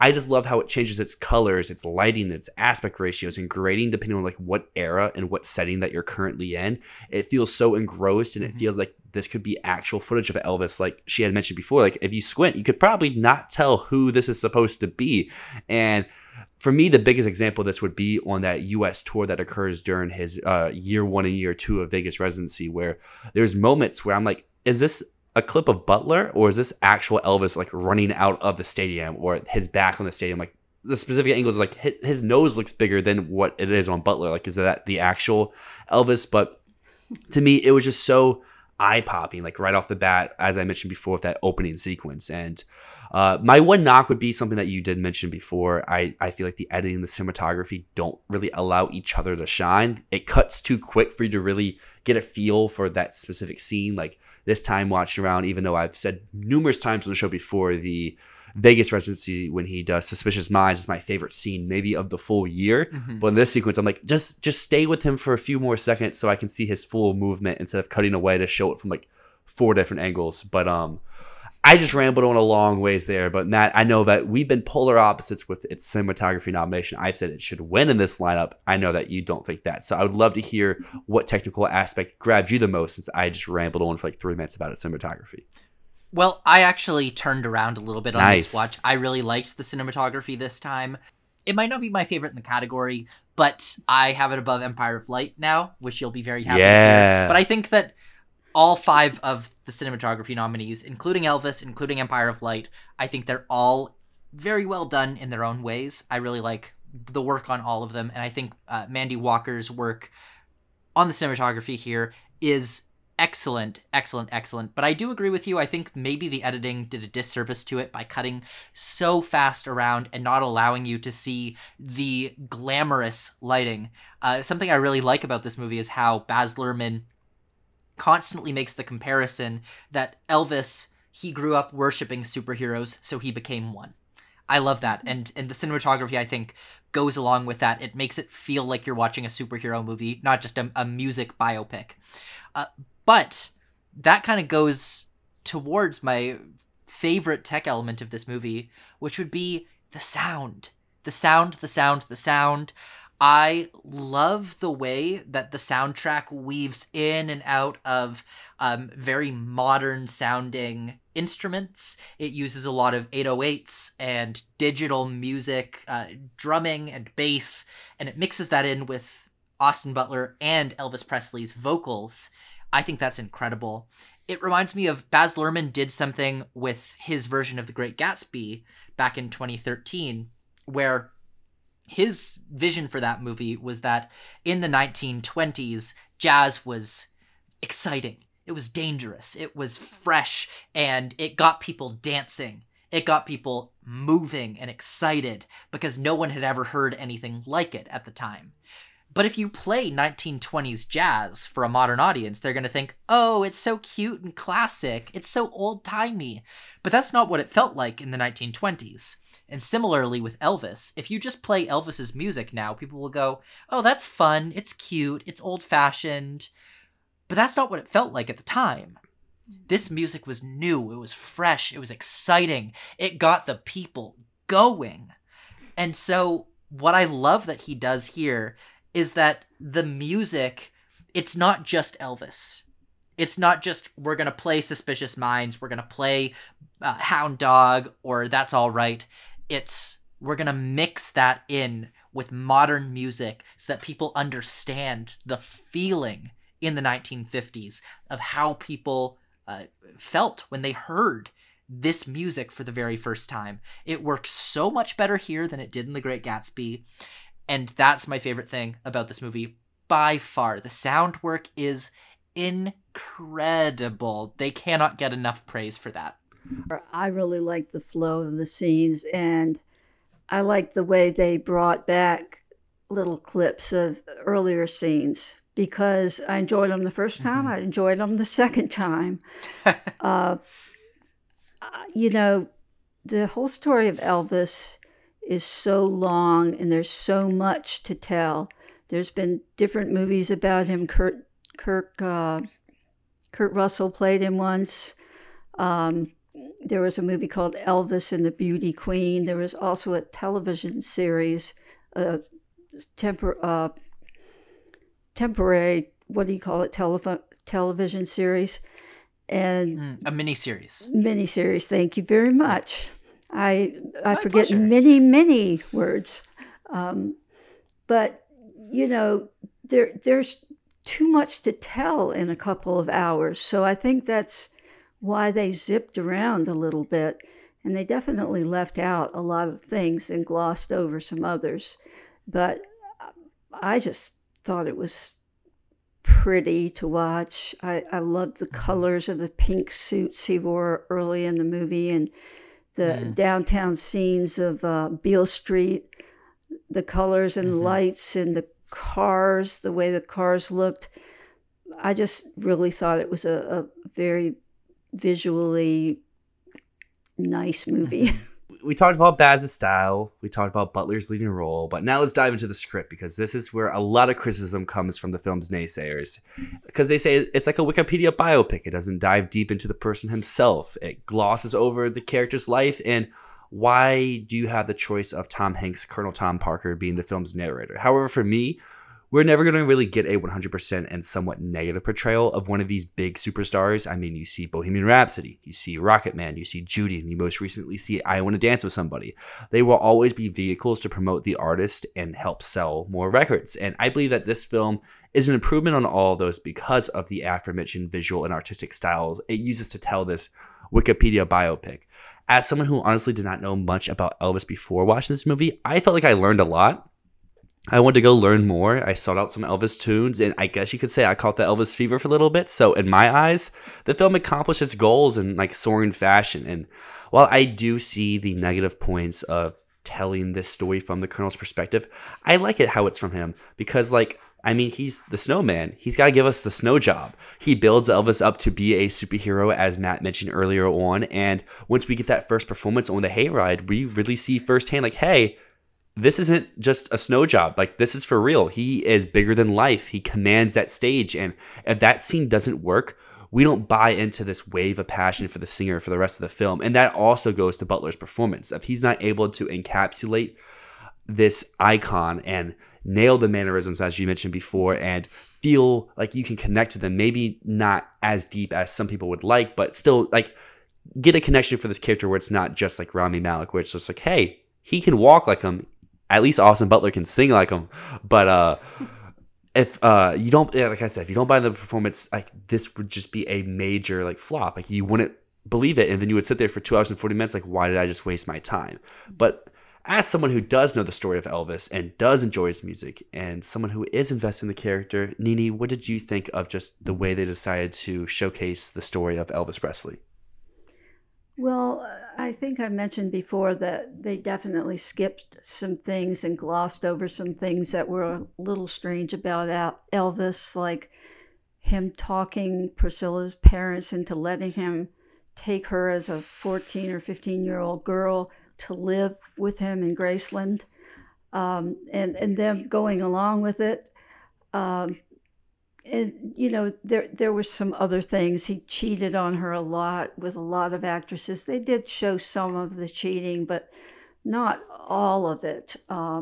I just love how it changes its colors, its lighting, its aspect ratios, and grading depending on like what era and what setting that you're currently in. It feels so engrossed, and it feels like this could be actual footage of Elvis. Like she had mentioned before, like if you squint, you could probably not tell who this is supposed to be. And for me, the biggest example of this would be on that U.S. tour that occurs during his uh, year one and year two of Vegas residency, where there's moments where I'm like, is this a clip of Butler or is this actual Elvis like running out of the stadium or his back on the stadium? Like the specific angles, like his, his nose looks bigger than what it is on Butler. Like, is that the actual Elvis? But to me, it was just so eye popping, like right off the bat, as I mentioned before, with that opening sequence. And uh, my one knock would be something that you did mention before. I, I feel like the editing and the cinematography don't really allow each other to shine. It cuts too quick for you to really get a feel for that specific scene. Like this time watching around, even though I've said numerous times on the show before, the Vegas residency when he does Suspicious Minds is my favorite scene, maybe of the full year. But in this sequence, I'm like, just just stay with him for a few more seconds so I can see his full movement instead of cutting away to show it from like four different angles. But um, I just rambled on a long ways there. But Matt, I know that we've been polar opposites with its cinematography nomination. I've said it should win in this lineup. I know that you don't think that. So I would love to hear what technical aspect grabbed you the most since I just rambled on for like three minutes about its cinematography. Well, I actually turned around a little bit on Nice. this watch. I really liked the cinematography this time. It might not be my favorite in the category, but I have it above Empire of Light now, which you'll be very happy Yeah. But I think that all five of the cinematography nominees, including Elvis, including Empire of Light, I think they're all very well done in their own ways. I really like the work on all of them, and I think uh, Mandy Walker's work on the cinematography here is excellent, excellent, excellent. But I do agree with you. I think maybe the editing did a disservice to it by cutting so fast around and not allowing you to see the glamorous lighting. Uh, something I really like about this movie is how Baz Luhrmann constantly makes the comparison that Elvis he grew up worshiping superheroes, so he became one. I love that, and and the cinematography I think goes along with that. It makes it feel like you're watching a superhero movie, not just a, a music biopic. Uh, but that kind of goes towards my favorite tech element of this movie, which would be the sound. The sound, the sound, the sound. I love the way that the soundtrack weaves in and out of um, very modern sounding instruments. It uses a lot of 808s and digital music, uh, drumming and bass, and it mixes that in with Austin Butler and Elvis Presley's vocals. I think that's incredible. It reminds me of Baz Luhrmann did something with his version of The Great Gatsby back in 2013, where his vision for that movie was that in the 1920s, jazz was exciting. It was dangerous. It was fresh and it got people dancing. It got people moving and excited because no one had ever heard anything like it at the time. But if you play 1920s jazz for a modern audience, they're going to think, oh, it's so cute and classic. It's so old timey. But that's not what it felt like in the 1920s. And similarly with Elvis, if you just play Elvis's music now, people will go, oh, that's fun. It's cute. It's old fashioned. But that's not what it felt like at the time. This music was new. It was fresh. It was exciting. It got the people going. And so, what I love that he does here is that the music, it's not just Elvis. It's not just we're gonna play Suspicious Minds, we're gonna play uh, Hound Dog, or That's All Right. It's we're gonna mix that in with modern music so that people understand the feeling in the 1950s of how people uh, felt when they heard this music for the very first time. It works so much better here than it did in The Great Gatsby. And that's my favorite thing about this movie by far. The sound work is incredible. They cannot get enough praise for that. I really like the flow of the scenes, and I like the way they brought back little clips of earlier scenes because I enjoyed them the first time, I enjoyed them the second time. uh, you know, the whole story of Elvis is so long and there's so much to tell. There's been different movies about him. Kurt Kirk uh, Kurt Russell played him once. Um, there was a movie called Elvis and the Beauty Queen. There was also a television series, a tempor- uh, temporary, what do you call it, Tele- television series. And Mm, a mini series. miniseries. Thank you very much. I I My forget pleasure. many many words, um, but you know there there's too much to tell in a couple of hours. So I think that's why they zipped around a little bit, and they definitely left out a lot of things and glossed over some others. But I just thought it was pretty to watch. I, I loved the colors of the pink suits he wore early in the movie and the downtown scenes of uh, Beale Street, the colors and lights and the cars, the way the cars looked. I just really thought it was a, a very visually nice movie. Mm-hmm. we talked about Baz's style, we talked about Butler's leading role, but now let's dive into the script because this is where a lot of criticism comes from the film's naysayers. Because they say it's like a Wikipedia biopic, it doesn't dive deep into the person himself, it glosses over the character's life. And why do you have the choice of Tom Hanks, Colonel Tom Parker, being the film's narrator? However, for me, we're never going to really get a 100% and somewhat negative portrayal of one of these big superstars. I mean, you see Bohemian Rhapsody, you see Rocketman, you see Judy, and you most recently see I Want to Dance with Somebody. They will always be vehicles to promote the artist and help sell more records. And I believe that this film is an improvement on all those because of the aforementioned visual and artistic styles it uses to tell this Wikipedia biopic. As someone who honestly did not know much about Elvis before watching this movie, I felt like I learned a lot. I wanted to go learn more. I sought out some Elvis tunes, and I guess you could say I caught the Elvis fever for a little bit. So, in my eyes, the film accomplished its goals in like soaring fashion. And while I do see the negative points of telling this story from the Colonel's perspective, I like it how it's from him because, like, I mean, he's the snowman. He's got to give us the snow job. He builds Elvis up to be a superhero, as Matt mentioned earlier on. And once we get that first performance on the hayride, we really see firsthand, like, hey, this isn't just a snow job. Like this is for real. He is bigger than life. He commands that stage. And if that scene doesn't work, we don't buy into this wave of passion for the singer for the rest of the film. And that also goes to Butler's performance. If he's not able to encapsulate this icon and nail the mannerisms as you mentioned before and feel like you can connect to them, maybe not as deep as some people would like, but still like get a connection for this character where it's not just like Rami Malek, where it's just like, hey, he can walk like him. At least Austin Butler can sing like him. But uh if uh you don't yeah, like I said, if you don't buy the performance, like this would just be a major like flop. Like you wouldn't believe it, and then you would sit there for two hours and forty minutes, like, why did I just waste my time? But as someone who does know the story of Elvis and does enjoy his music, and someone who is invested in the character, Nini, what did you think of just the way they decided to showcase the story of Elvis Presley? Well, I think I mentioned before that they definitely skipped some things and glossed over some things that were a little strange about Elvis, like him talking Priscilla's parents into letting him take her as a 14 or 15 year old girl to live with him in Graceland, um, and and them going along with it. Um, and you know there there were some other things. He cheated on her a lot with a lot of actresses. They did show some of the cheating but not all of it. Uh,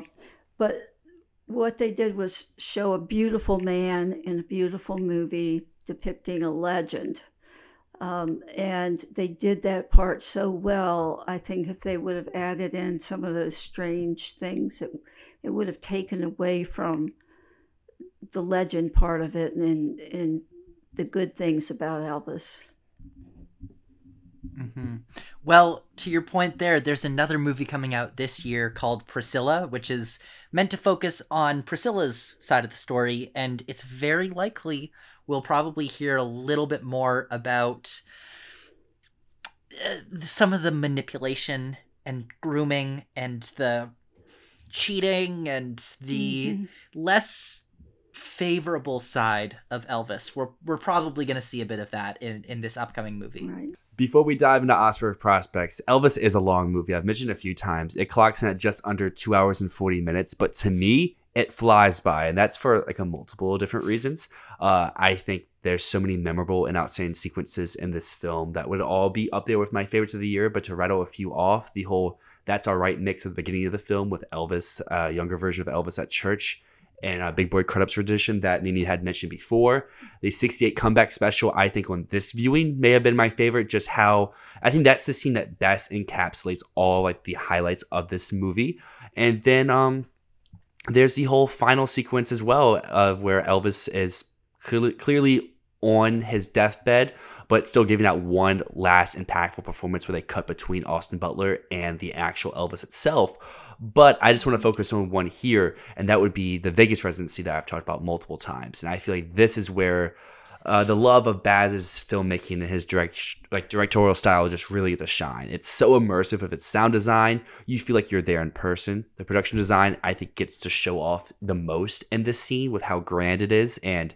but what they did was show a beautiful man in a beautiful movie depicting a legend. Um, and they did that part so well i think if they would have added in some of those strange things it, it would have taken away from the legend part of it and and the good things about Elvis. Mm-hmm. Well, to your point there, there's another movie coming out this year called Priscilla, which is meant to focus on Priscilla's side of the story, and it's very likely we'll probably hear a little bit more about uh, some of the manipulation and grooming and the cheating and the mm-hmm. less favorable side of Elvis. We're we're probably going to see a bit of that in in this upcoming movie. Right. Before we dive into Oscar prospects, Elvis is a long movie. I've mentioned a few times. It clocks in at just under two hours and forty minutes, but to me, it flies by, and that's for like a multiple different reasons. Uh, I think there's so many memorable and outstanding sequences in this film that would all be up there with my favorites of the year. But to rattle a few off, the whole "That's All Right" mix at the beginning of the film with Elvis, uh, younger version of Elvis at church and a Big Boy Crudup's tradition that Nini had mentioned before. The 68 comeback special, I think on this viewing may have been my favorite. Just how I think that's the scene that best encapsulates all like the highlights of this movie. And then um there's the whole final sequence as well of where Elvis is clearly, clearly on his deathbed, but still giving that one last impactful performance where they cut between Austin Butler and the actual Elvis itself. But I just want to focus on one here, and that would be the Vegas residency that I've talked about multiple times. And I feel like this is where uh, the love of Baz's filmmaking and his direct like directorial style just really to shine. It's so immersive with its sound design. You feel like you're there in person. The production design I think gets to show off the most in this scene with how grand it is and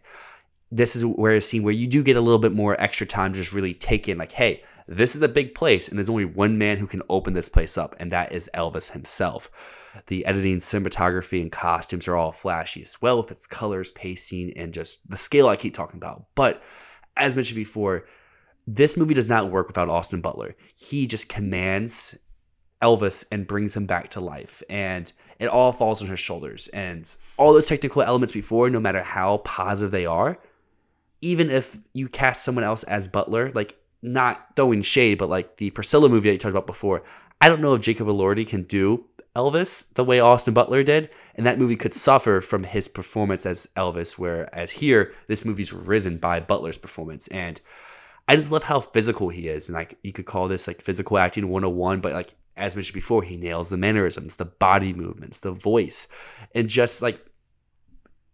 this is where a scene where you do get a little bit more extra time to just really take in like hey this is a big place and there's only one man who can open this place up and that is elvis himself. The editing cinematography and costumes are all flashy as well with its colors pacing and just the scale i keep talking about. But as mentioned before this movie does not work without austin butler. He just commands elvis and brings him back to life and it all falls on his shoulders. And all those technical elements before no matter how positive they are even if you cast someone else as Butler, like not throwing shade, but like the Priscilla movie that you talked about before, I don't know if Jacob Elordi can do Elvis the way Austin Butler did, and that movie could suffer from his performance as Elvis, whereas here this movie's risen by Butler's performance, and I just love how physical he is, and like you could call this like physical acting 101, but like as mentioned before, he nails the mannerisms, the body movements, the voice, and just like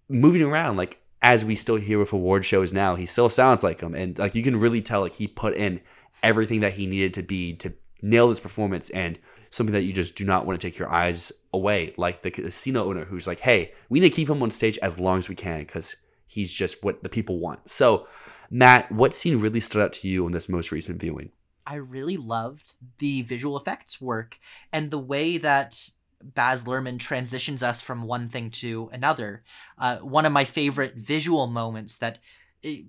moving around like as we still hear with award shows now, he still sounds like him, and like you can really tell like he put in everything that he needed to be to nail this performance and something that you just do not want to take your eyes away. Like the casino owner who's like, "Hey, we need to keep him on stage as long as we can because he's just what the people want." So, Matt, what scene really stood out to you in this most recent viewing? I really loved the visual effects work and the way that Baz Luhrmann transitions us from one thing to another. Uh, one of my favorite visual moments that. It,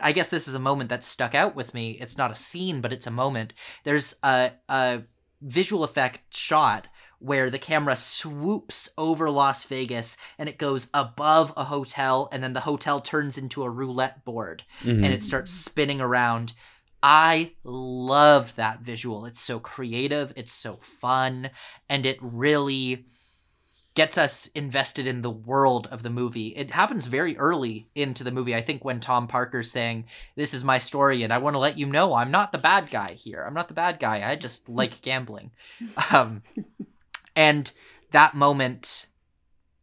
I guess this is a moment that stuck out with me. It's not a scene, but it's a moment. There's a, a visual effect shot where the camera swoops over Las Vegas and it goes above a hotel, and then the hotel turns into a roulette board mm-hmm. and it starts spinning around. I love that visual. It's so creative, it's so fun, and it really gets us invested in the world of the movie. It happens very early into the movie. I think when Tom Parker's saying, "This is my story and I want to let you know I'm not the bad guy here. I'm not the bad guy. I just like gambling." Um And that moment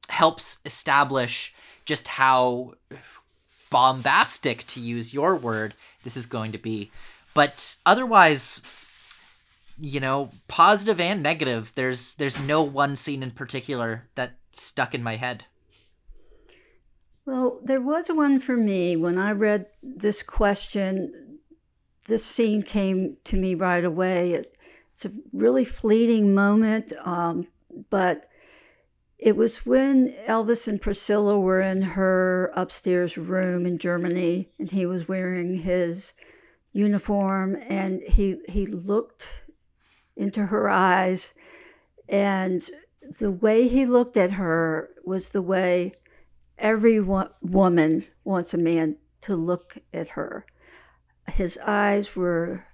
helps establish just how bombastic, to use your word, this is going to be. But otherwise, you know, positive and negative. There's there's no one scene in particular that stuck in my head. Well, there was one for me when I read this question. This scene came to me right away. It, it's a really fleeting moment, um, but it was when Elvis and Priscilla were in her upstairs room in Germany, and he was wearing his uniform, and he he looked into her eyes, and the way he looked at her was the way every wo- woman wants a man to look at her. His eyes were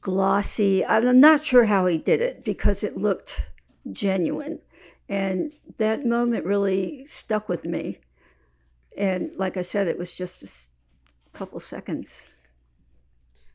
glossy. I'm not sure how he did it because it looked genuine. And that moment really stuck with me. And like I said, it was just a couple seconds.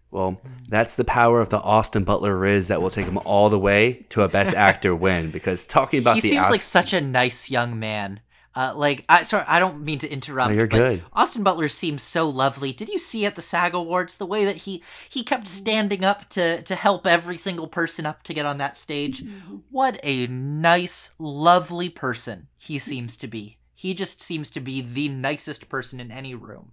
Well, that's the power of the Austin Butler Riz that will take him all the way to a Best Actor win. Because talking about the he the seems Os- like such a nice young man. Uh, like, I sorry, I don't mean to interrupt. No, you're but good. Austin Butler seems so lovely. Did you see at the SAG Awards the way that he he kept standing up to to help every single person up to get on that stage? What a nice, lovely person he seems to be. He just seems to be the nicest person in any room.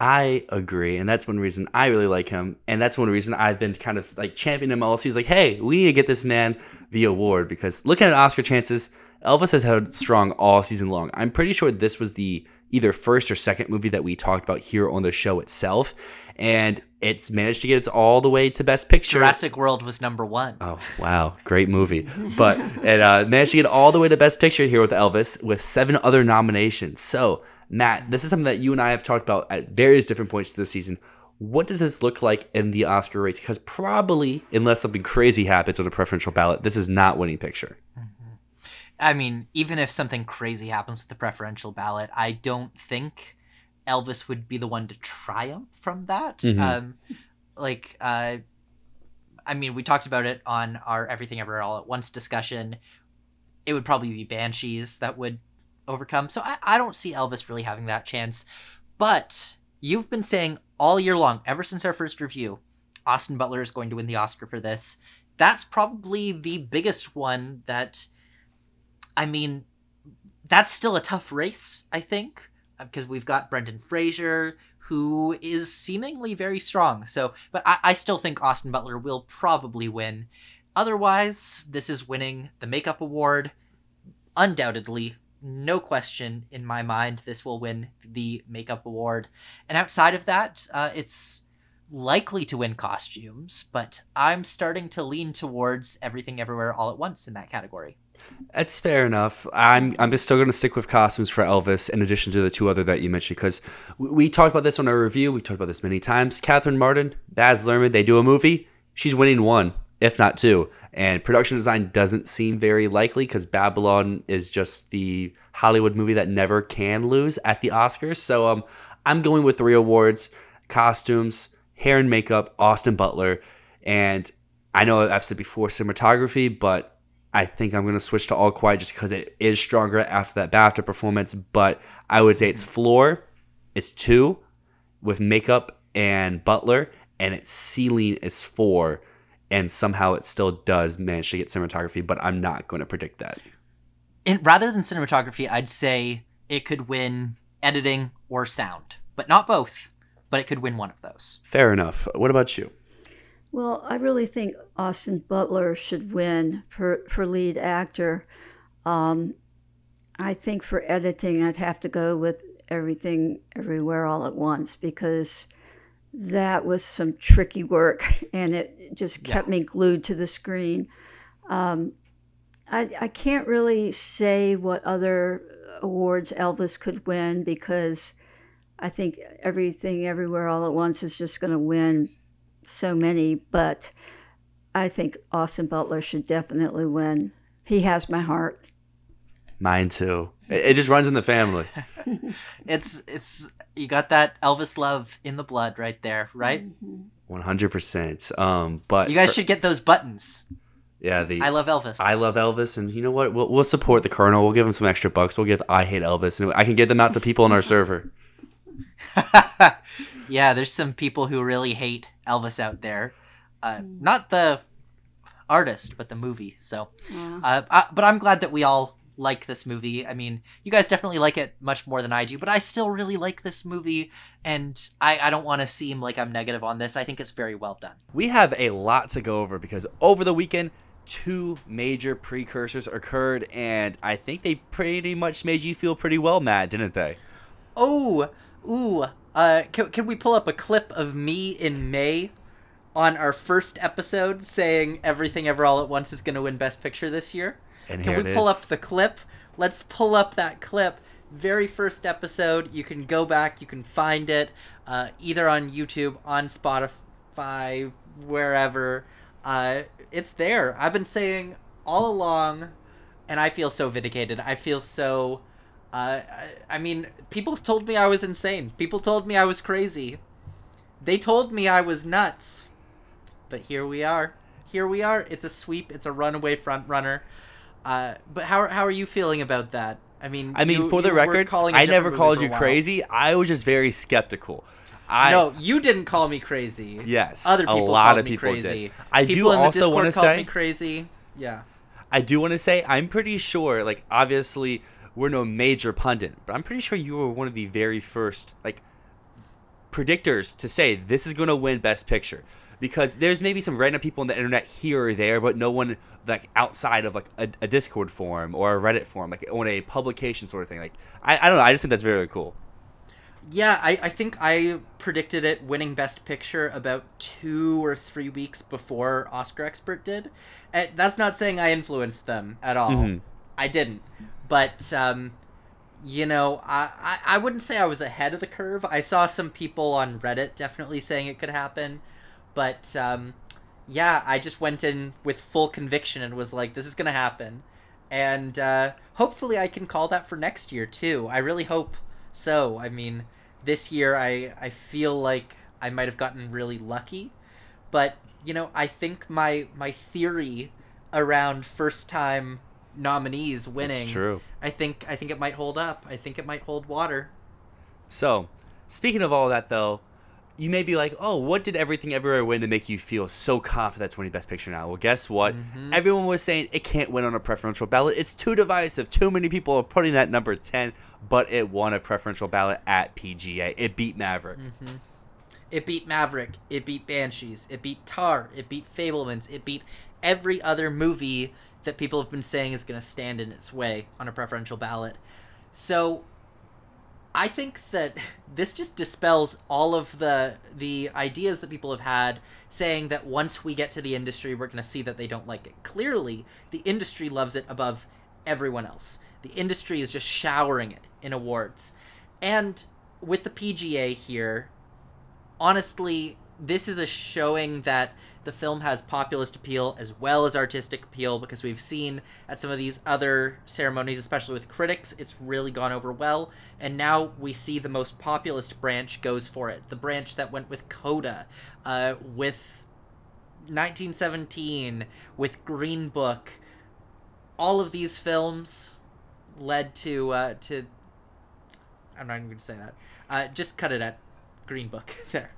I agree, and that's one reason I really like him, and that's one reason I've been kind of like championing him all. He's like, hey, we need to get this man the award because looking at Oscar chances, Elvis has held strong all season long. I'm pretty sure this was the either first or second movie that we talked about here on the show itself, and it's managed to get it all the way to Best Picture. Jurassic World was number one. Oh wow, great movie! But it uh, managed to get all the way to Best Picture here with Elvis, with seven other nominations. So Matt, this is something that you and I have talked about at various different points the season. What does this look like in the Oscar race? Because probably, unless something crazy happens on the preferential ballot, this is not winning picture. I mean, even if something crazy happens with the preferential ballot, I don't think Elvis would be the one to triumph from that. Mhm. Um, like, uh, I mean, we talked about it on our Everything Ever All at Once discussion. It would probably be Banshees that would overcome. So I, I don't see Elvis really having that chance. But you've been saying all year long, ever since our first review, Austin Butler is going to win the Oscar for this. That's probably the biggest one that I mean, that's still a tough race, I think, uh, because we've got Brendan Fraser, who is seemingly very strong. So, but I, I still think Austin Butler will probably win. Otherwise, this is winning the Makeup Award. Undoubtedly, no question in my mind, this will win the Makeup Award. And outside of that, uh, it's likely to win costumes, but I'm starting to lean towards Everything Everywhere All at Once in that category. That's fair enough. I'm I'm just still going to stick with costumes for Elvis, in addition to the two other that you mentioned, because we, we talked about this on our review. We talked about this many times. Catherine Martin, Baz Luhrmann, they do a movie. She's winning one, if not two. And production design doesn't seem very likely because Babylon is just the Hollywood movie that never can lose at the Oscars. So um, I'm going with three awards: costumes, hair and makeup, Austin Butler, and I know I've said before cinematography, but I think I'm going to switch to All Quiet just because it is stronger after that BAFTA performance. But I would say it's floor, it's two with makeup and Butler, and its ceiling is four. And somehow it still does manage to get cinematography, but I'm not going to predict that. in rather than cinematography, I'd say it could win editing or sound, but not both. But it could win one of those. Fair enough. What about you? Well, I really think Austin Butler should win for, for lead actor. Um, I think for editing, I'd have to go with Everything Everywhere All at Once because that was some tricky work and it just kept me glued to the screen. Um, I, I can't really say what other awards Elvis could win because I think Everything Everywhere All at Once is just going to win so many, but I think Austin Butler should definitely win. He has my heart. Mine too. It, it just runs in the family. It's it's you got that Elvis love in the blood right there, right? 100%. Um, but You guys for- should get those buttons. Yeah, the I love Elvis. I love Elvis, and you know what? We'll, we'll support the Colonel. We'll give him some extra bucks. We'll give I hate Elvis, and I can get them out to people on our server. yeah, there's some people who really hate Elvis out there. Uh, not the artist, but the movie. So, uh, I, but I'm glad that we all like this movie. I mean, you guys definitely like it much more than I do, but I still really like this movie, and I, I don't want to seem like I'm negative on this. I think it's very well done. We have a lot to go over because over the weekend, two major precursors occurred, and I think they pretty much made you feel pretty well, Matt, didn't they? Oh, ooh. Uh, can, can we pull up a clip of me in May on our first episode saying Everything Ever All at Once is going to win Best Picture this year? And can we pull up the clip? Let's pull up that clip. Very first episode. You can go back. You can find it uh, either on YouTube, on Spotify, wherever. Uh, it's there. I've been saying all along, and I feel so vindicated. I feel so. Uh, I, I mean, people told me I was insane. People told me I was crazy. They told me I was nuts. But here we are. Here we are. It's a sweep. It's a runaway front runner. Uh, but how, how are you feeling about that? I mean, I mean, you- for the record, calling a I never called you crazy. I was just very skeptical. I no, you didn't call me crazy. Yes, other a people lot called of me people did. crazy. I do people the also wanna say- me crazy. Yeah. I do want to say I'm pretty sure. Like, obviously, we're no major pundit, but I'm pretty sure you were one of the very first like predictors to say this is going to win Best Picture. Because there's maybe some random people on the internet here or there, but no one like outside of like a, a Discord forum or a Reddit forum, like on a publication sort of thing. Like, I, I don't know. I just think that's very cool. Yeah, I, I think I predicted it winning Best Picture about two or three weeks before Oscar Expert did. And that's not saying I influenced them at all. Mhm. I didn't. But, um, you know, I, I, I wouldn't say I was ahead of the curve. I saw some people on Reddit definitely saying it could happen. But, um, yeah, I just went in with full conviction and was like, this is going to happen. And uh, hopefully I can call that for next year, too. I really hope so. I mean, this year I, I feel like I might have gotten really lucky. But, you know, I think my, my theory around first time nominees winning true. I think I think it might hold up. I think it might hold water. So, speaking of all that, though, you may be like, oh, what did Everything Everywhere win to make you feel so confident that's winning the Best Picture now? Well, guess what? Mm-hmm. Everyone was saying it can't win on a preferential ballot. It's too divisive. Too many people are putting that number 10, but it won a preferential ballot at PGA. It beat Maverick. Mm-hmm. It beat Maverick. It beat Banshees. It beat Tar. It beat Fabelmans. It beat every other movie that people have been saying is going to stand in its way on a preferential ballot. So I think that this just dispels all of the the ideas that people have had saying that once we get to the industry we're going to see that they don't like it. Clearly, the industry loves it above everyone else. The industry is just showering it in awards. And with the PGA here, honestly, this is a showing that the film has populist appeal as well as artistic appeal because we've seen at some of these other ceremonies, especially with critics, it's really gone over well. And now we see the most populist branch goes for it. The branch that went with Coda, uh, with 1917, with Green Book. All of these films led to uh, to. I'm not even going to say that. Uh, just cut it at Green Book there.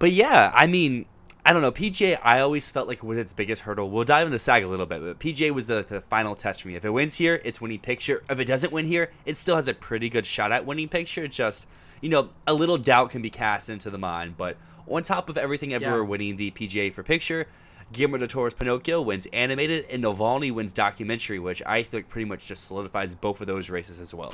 But yeah, I mean, I don't know. PGA, I always felt like was its biggest hurdle. We'll dive into SAG a little bit, but PGA was the, the final test for me. If it wins here, it's winning picture. If it doesn't win here, it still has a pretty good shot at winning picture. Just, you know, a little doubt can be cast into the mind. But on top of everything everywhere Yeah. winning the PGA for picture, Guillermo del Toro's Pinocchio wins animated, and Navalny wins documentary, which I think pretty much just solidifies both of those races as well.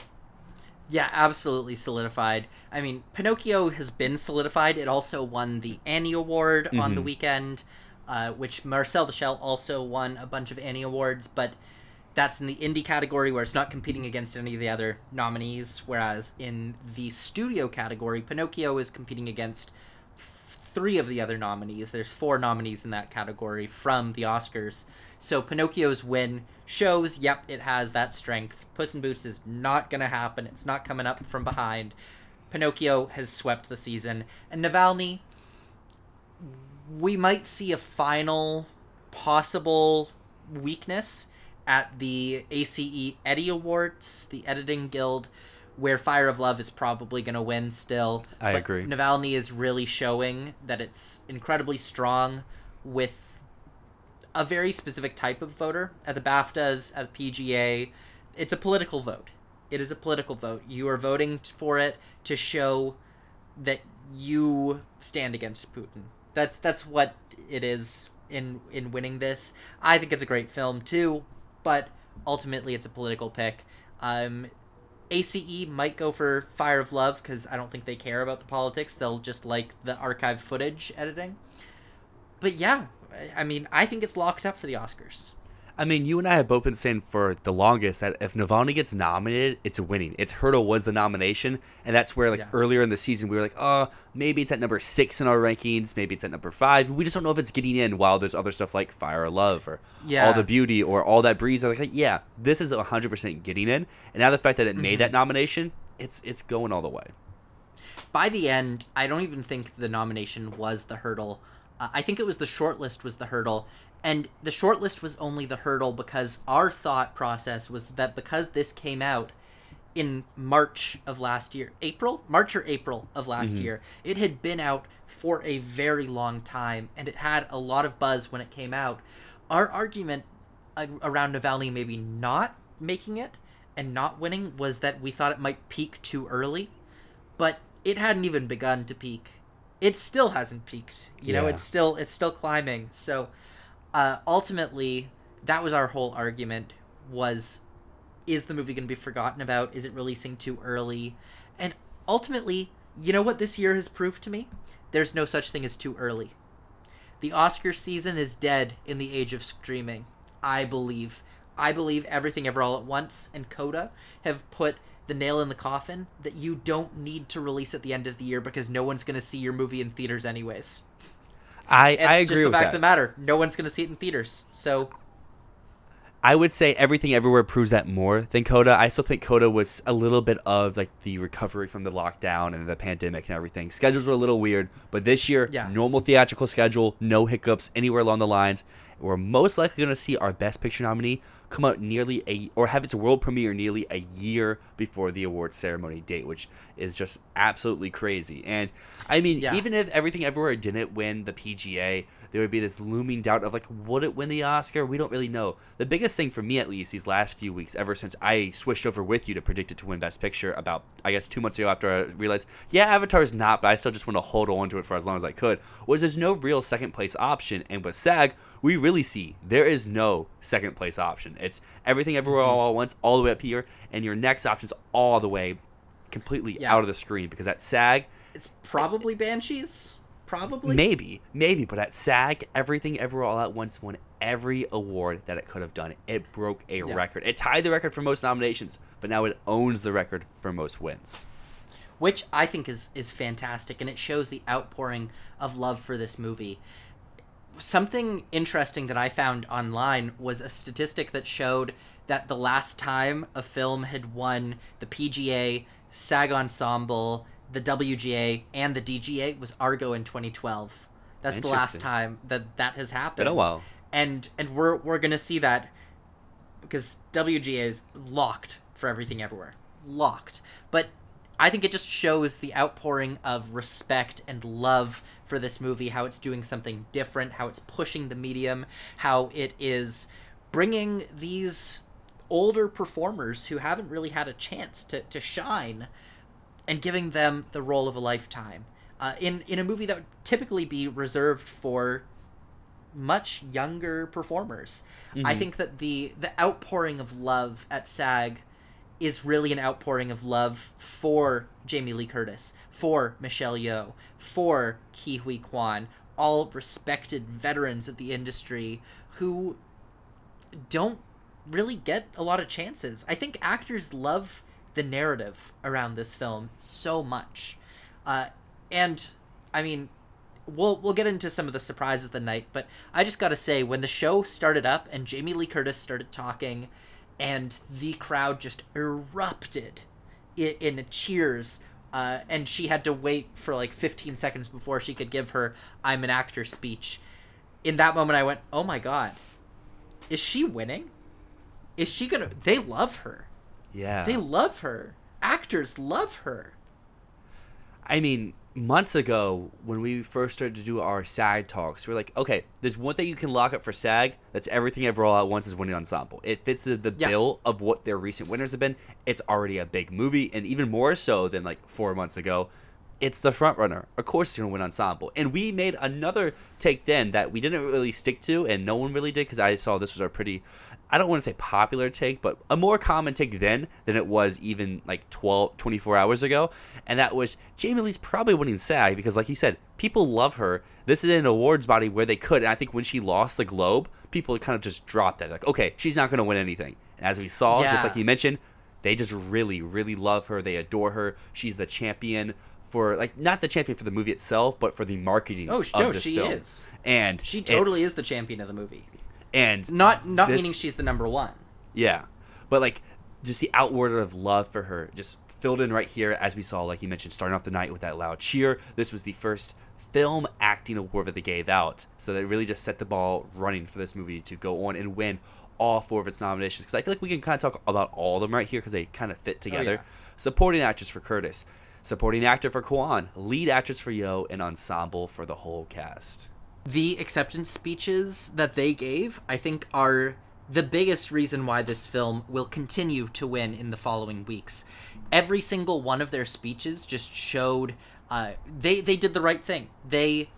Yeah, absolutely solidified. I mean, Pinocchio has been solidified. It also won the Annie Award on the weekend, uh, which Marcel the Shell also won a bunch of Annie Awards, but that's in the indie category where it's not competing against any of the other nominees, whereas in the studio category, Pinocchio is competing against three of the other nominees. There's four nominees in that category from the Oscars. So Pinocchio's win shows, yep, it has that strength. Puss in Boots is not going to happen. It's not coming up from behind. Pinocchio has swept the season. And Navalny, we might see a final possible weakness at the ACE Eddie Awards, the Editing Guild, where Fire of Love is probably going to win still. I But agree. Navalny is really showing that it's incredibly strong with a very specific type of voter at the BAFTAs, at the PGA. It's a political vote. It is a political vote. You are voting for it to show that you stand against Putin. That's that's what it is in in winning this. I think it's a great film too, but ultimately it's a political pick. Um, ACE might go for Fire of Love because I don't think they care about the politics. They'll just like the archive footage editing. But yeah, I- mean, I think it's locked up for the Oscars. I mean, you and I have both been saying for the longest that if Navalny gets nominated, it's winning. Its hurdle was the nomination, and that's where like Yeah. earlier in the season we were like, oh, maybe it's at number six in our rankings, maybe it's at number five. We just don't know if it's getting in. While there's other stuff like Fire of Love or Yeah. All the Beauty or All That Breathes. I was like, yeah, this is 100 percent getting in. And now the fact that it Mm-hmm. made that nomination, it's it's going all the way. by the end, I don't even think the nomination was the hurdle. Uh, I think it was the shortlist was the hurdle, and the shortlist was only the hurdle because our thought process was that because this came out in March of last year, April, March or April of last year, it had been out for a very long time, and it had a lot of buzz when it came out. Our argument uh, around Navalny maybe not making it and not winning was that we thought it might peak too early but it hadn't even begun to peak. It still hasn't peaked. You know, it's still it's still climbing. So uh, ultimately, that was our whole argument: was is the movie going to be forgotten about? Is it releasing too early? And ultimately, you know what this year has proved to me? There's no such thing as too early. The Oscar season is dead in the age of streaming. I believe. I believe Everything Ever All at Once and Coda have put the nail in the coffin that you don't need to release at the end of the year because no one's going to see your movie in theaters anyways. I It's I just the with fact that. of the matter. No one's going to see it in theaters. So I would say everything everywhere proves that more than Coda. I still think Coda was a little bit of like the recovery from the lockdown and the pandemic and everything. Schedules were a little weird, but this year, Yeah. normal theatrical schedule, no hiccups anywhere along the lines. We're most likely going to see our Best Picture nominee come out nearly a or have its world premiere nearly a year before the awards ceremony date, which is just absolutely crazy. And I mean, Yeah. even if Everything Everywhere didn't win the PGA, there would be this looming doubt of like, would it win the Oscar? We don't really know. The biggest thing for me, at least, these last few weeks, ever since I switched over with you to predict it to win Best Picture about, I guess, two months ago after I realized, yeah, Avatar is not, but I still just want to hold on to it for as long as I could, was there's no real second place option. And with SAG, we really see there is no second place option. It's everything everywhere Mm-hmm. all at once, all the way up here, and your next option's all the way completely Yeah. out of the screen because at SAG, it's probably Banshees. Probably. Maybe, maybe, but at SAG, everything ever all at once won every award that it could have done. It broke a record. It tied the record for most nominations, but now it owns the record for most wins. which I think is is fantastic, and it shows the outpouring of love for this movie. Something interesting that I found online was a statistic that showed that the last time a film had won the PGA, SAG Ensemble, the WGA, and the DGA was Argo in 2012. That's the last time that that has happened. been a while. and and we're we're gonna see that because WGA is locked for everything everywhere. Locked. But I think it just shows the outpouring of respect and love for this movie, how it's doing something different, how it's pushing the medium, how it is bringing these older performers who haven't really had a chance to, to shine and giving them the role of a lifetime. Uh, in, in a movie that would typically be reserved for much younger performers. I think that the the outpouring of love at SAG is really an outpouring of love for Jamie Lee Curtis, for Michelle Yeoh, for Ke Huy Quan, all respected veterans of the industry who don't really get a lot of chances. I think actors love the narrative around this film so much. Uh, and I mean, we'll we'll get into some of the surprises of the night, but I just got to say when the show started up and Jamie Lee Curtis started talking and the crowd just erupted in, in cheers uh, and she had to wait for like 15 seconds before she could give her "I'm an actor" speech. In that moment, I went, "Oh my god, is she winning? Is she gonna? They love her. Yeah. They love her. Actors love her." I mean, months ago when we first started to do our SAG talks, we are like, okay, there's one thing you can lock up for SAG. That's everything ever all at once is winning ensemble. It fits the, the Yeah. bill of what their recent winners have been. It's already a big movie, and even more so than like four months ago. It's the front runner. Of course, it's gonna win ensemble. And we made another take then that we didn't really stick to, and no one really did because I saw this was a pretty, I don't want to say popular take, but a more common take then than it was even like 12, 24 hours ago. And that was Jamie Lee's probably winning SAG because, like you said, people love her. This is an awards body where they could. And I think when she lost the Globe, people kind of just dropped that. Like, okay, she's not going to win anything. And as we saw, just like you mentioned, they just really, really love her. They adore her. She's the champion for, like, not the champion for the movie itself, but for the marketing Oh, no, this she film. is. And She totally is the champion of the movie. And Not not this- meaning she's the number one. yeah, but like just the outward of love for her just filled in right here, as we saw, like you mentioned, starting off the night with that loud cheer. This was the first film acting award that they gave out, so they really just set the ball running for this movie to go on and win all four of its nominations. Because I feel like we can kind of talk about all of them right here because they kind of fit oh, together. yeah. Supporting actress for Curtis, supporting actor for Quan, lead actress for Yeoh, and ensemble for the whole cast. the acceptance speeches that they gave, I think, are the biggest reason why this film will continue to win in the following weeks. Every single one of their speeches just showed uh, they they did the right thing. They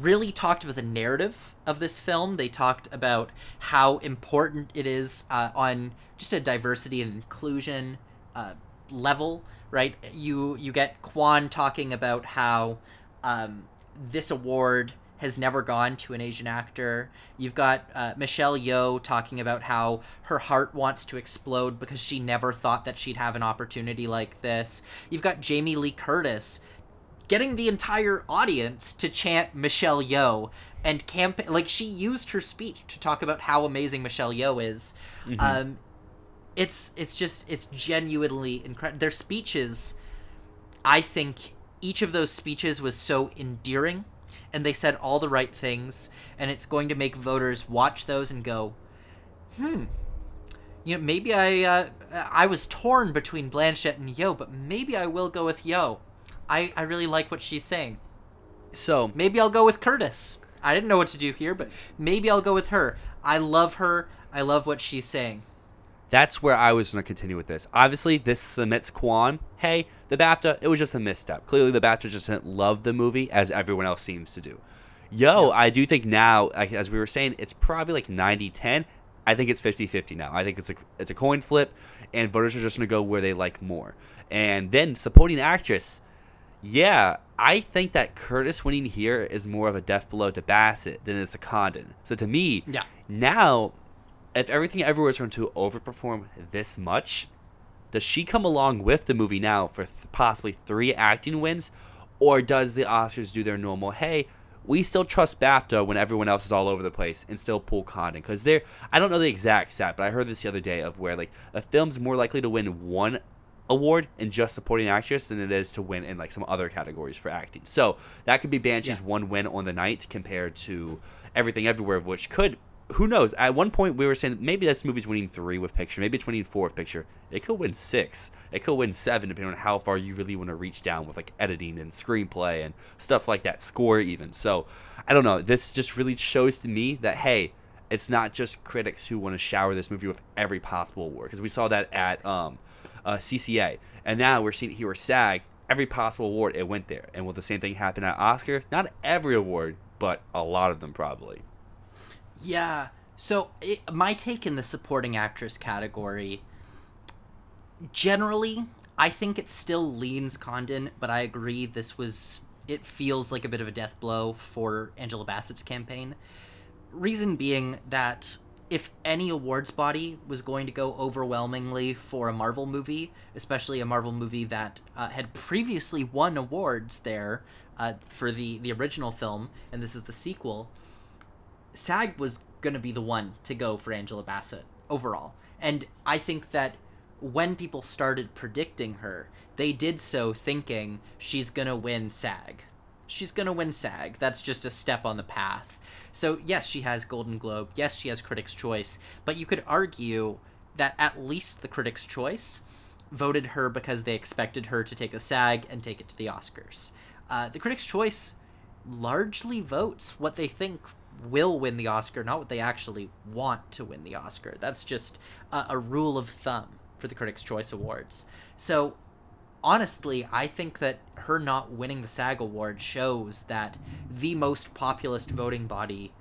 really talked about the narrative of this film. They talked about how important it is uh, on just a diversity and inclusion uh, level, right? You you get Quan talking about how um, this award has never gone to an Asian actor. You've got uh, Michelle Yeoh talking about how her heart wants to explode because she never thought that she'd have an opportunity like this. You've got Jamie Lee Curtis getting the entire audience to chant Michelle Yeoh and camp like she used her speech to talk about how amazing Michelle Yeoh is. Um, it's it's just it's genuinely incredible. Their speeches, I think, each of those speeches was so endearing, and they said all the right things, and it's going to make voters watch those and go, hmm. You know, maybe I uh, I was torn between Blanchett and Yeoh, but maybe I will go with Yeoh. I, I really like what she's saying. So Maybe I'll go with Curtis. I didn't know what to do here, but maybe I'll go with her. I love her. I love what she's saying. That's where I was going to continue with this. Obviously, this submits Quan. Hey, the BAFTA, it was just a misstep. Clearly, the BAFTA just didn't love the movie as everyone else seems to do. Yeoh, I do think now, as we were saying, it's probably like 90 10. I think it's 50 50 now. I think it's a, it's a coin flip, and voters are just going to go where they like more. And then supporting actress. Yeah, I think that Curtis winning here is more of a death blow to Bassett than it is to Condon. So to me, Yeah. now if everything everywhere is going to overperform this much, does she come along with the movie now for th- possibly three acting wins, or does the Oscars do their normal? Hey, we still trust BAFTA when everyone else is all over the place, and still pull Condon because they're. I don't know the exact stat, but I heard this the other day of where like a film's more likely to win one award in just supporting actress than it is to win in like some other categories for acting. So that could be Banshee's Yeah. one win on the night compared to everything everywhere, of which could who knows? At one point we were saying maybe this movie's winning three with picture, maybe it's winning four with picture. It could win six. It could win seven, depending on how far you really want to reach down with like editing and screenplay and stuff like that, score even. So I don't know. This just really shows to me that hey, it's not just critics who want to shower this movie with every possible award because we saw that at um, uh, CCA, and now we're seeing here with SAG. Every possible award it went there, and will the same thing happen at Oscar? Not every award, but a lot of them probably. Yeah. So it, my take in the supporting actress category, generally, I think it still leans Condon, but I agree this was it feels like a bit of a death blow for Angela Bassett's campaign. Reason being that if any awards body was going to go overwhelmingly for a Marvel movie, especially a Marvel movie that uh, had previously won awards there uh, for the the original film, and this is the sequel, SAG was going to be the one to go for Angela Bassett overall. And I think that when people started predicting her, they did so thinking she's going to win SAG. She's going to win SAG. That's just a step on the path. So, yes, she has Golden Globe. Yes, she has Critics' Choice. But you could argue that at least the Critics' Choice voted her because they expected her to take the SAG and take it to the Oscars. Uh, the Critics' Choice largely votes what they think will win the Oscar, not what they actually want to win the Oscar. That's just a, a rule of thumb for the Critics' Choice Awards. So, honestly, I think that her not winning the SAG Award shows that the most populist voting body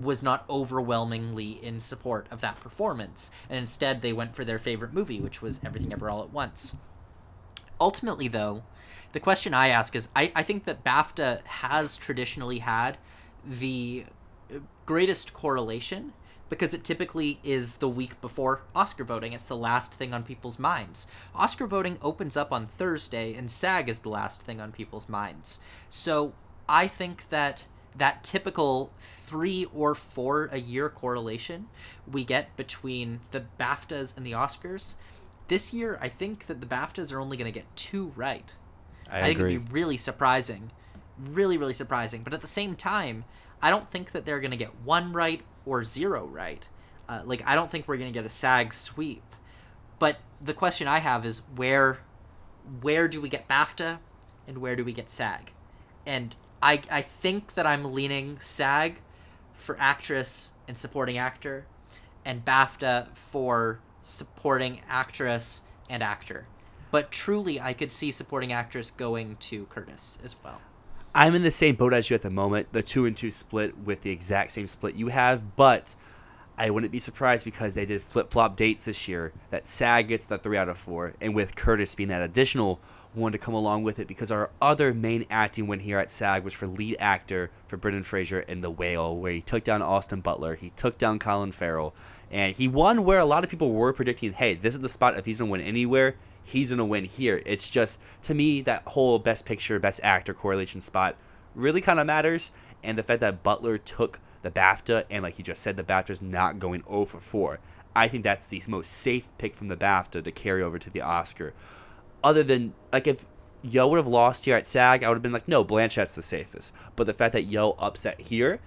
was not overwhelmingly in support of that performance, and instead they went for their favorite movie, which was Everything Ever All at Once. Ultimately, though, the question I ask is I, I think that BAFTA has traditionally had the greatest correlation because it typically is the week before Oscar voting. It's the last thing on people's minds. Oscar voting opens up on Thursday, and SAG is the last thing on people's minds. So I think that that typical three or four a year correlation we get between the BAFTAs and the Oscars. This year, I think that the BAFTAs are only going to get two right. I, I think agree. it'd be really surprising. Really, really surprising. But at the same time, I don't think that they're going to get one right or zero right. Uh, like, I don't think we're going to get a SAG sweep. But the question I have is where where do we get BAFTA and where do we get SAG? And I, I think that I'm leaning SAG for actress and supporting actor and BAFTA for supporting actress and actor. But truly, I could see supporting actress going to Curtis as well. I'm in the same boat as you at the moment, the two and two split with the exact same split you have, but I wouldn't be surprised because they did flip flop dates this year that SAG gets the three out of four, and with Curtis being that additional one to come along with it because our other main acting win here at SAG was for lead actor for Brendan Fraser in The Whale, where he took down Austin Butler, he took down Colin Farrell, and he won where a lot of people were predicting, hey, this is the spot if he's gonna win anywhere, he's gonna win here. It's just to me that whole best picture, best actor correlation spot really kind of matters, and the fact that Butler took the BAFTA and like you just said, the BAFTA's not going 0 for 4. I think that's the most safe pick from the BAFTA to carry over to the Oscar. Other than like if Yeoh would have lost here at SAG, I would have been like, no, Blanchett's the safest. But the fact that Yeoh upset here,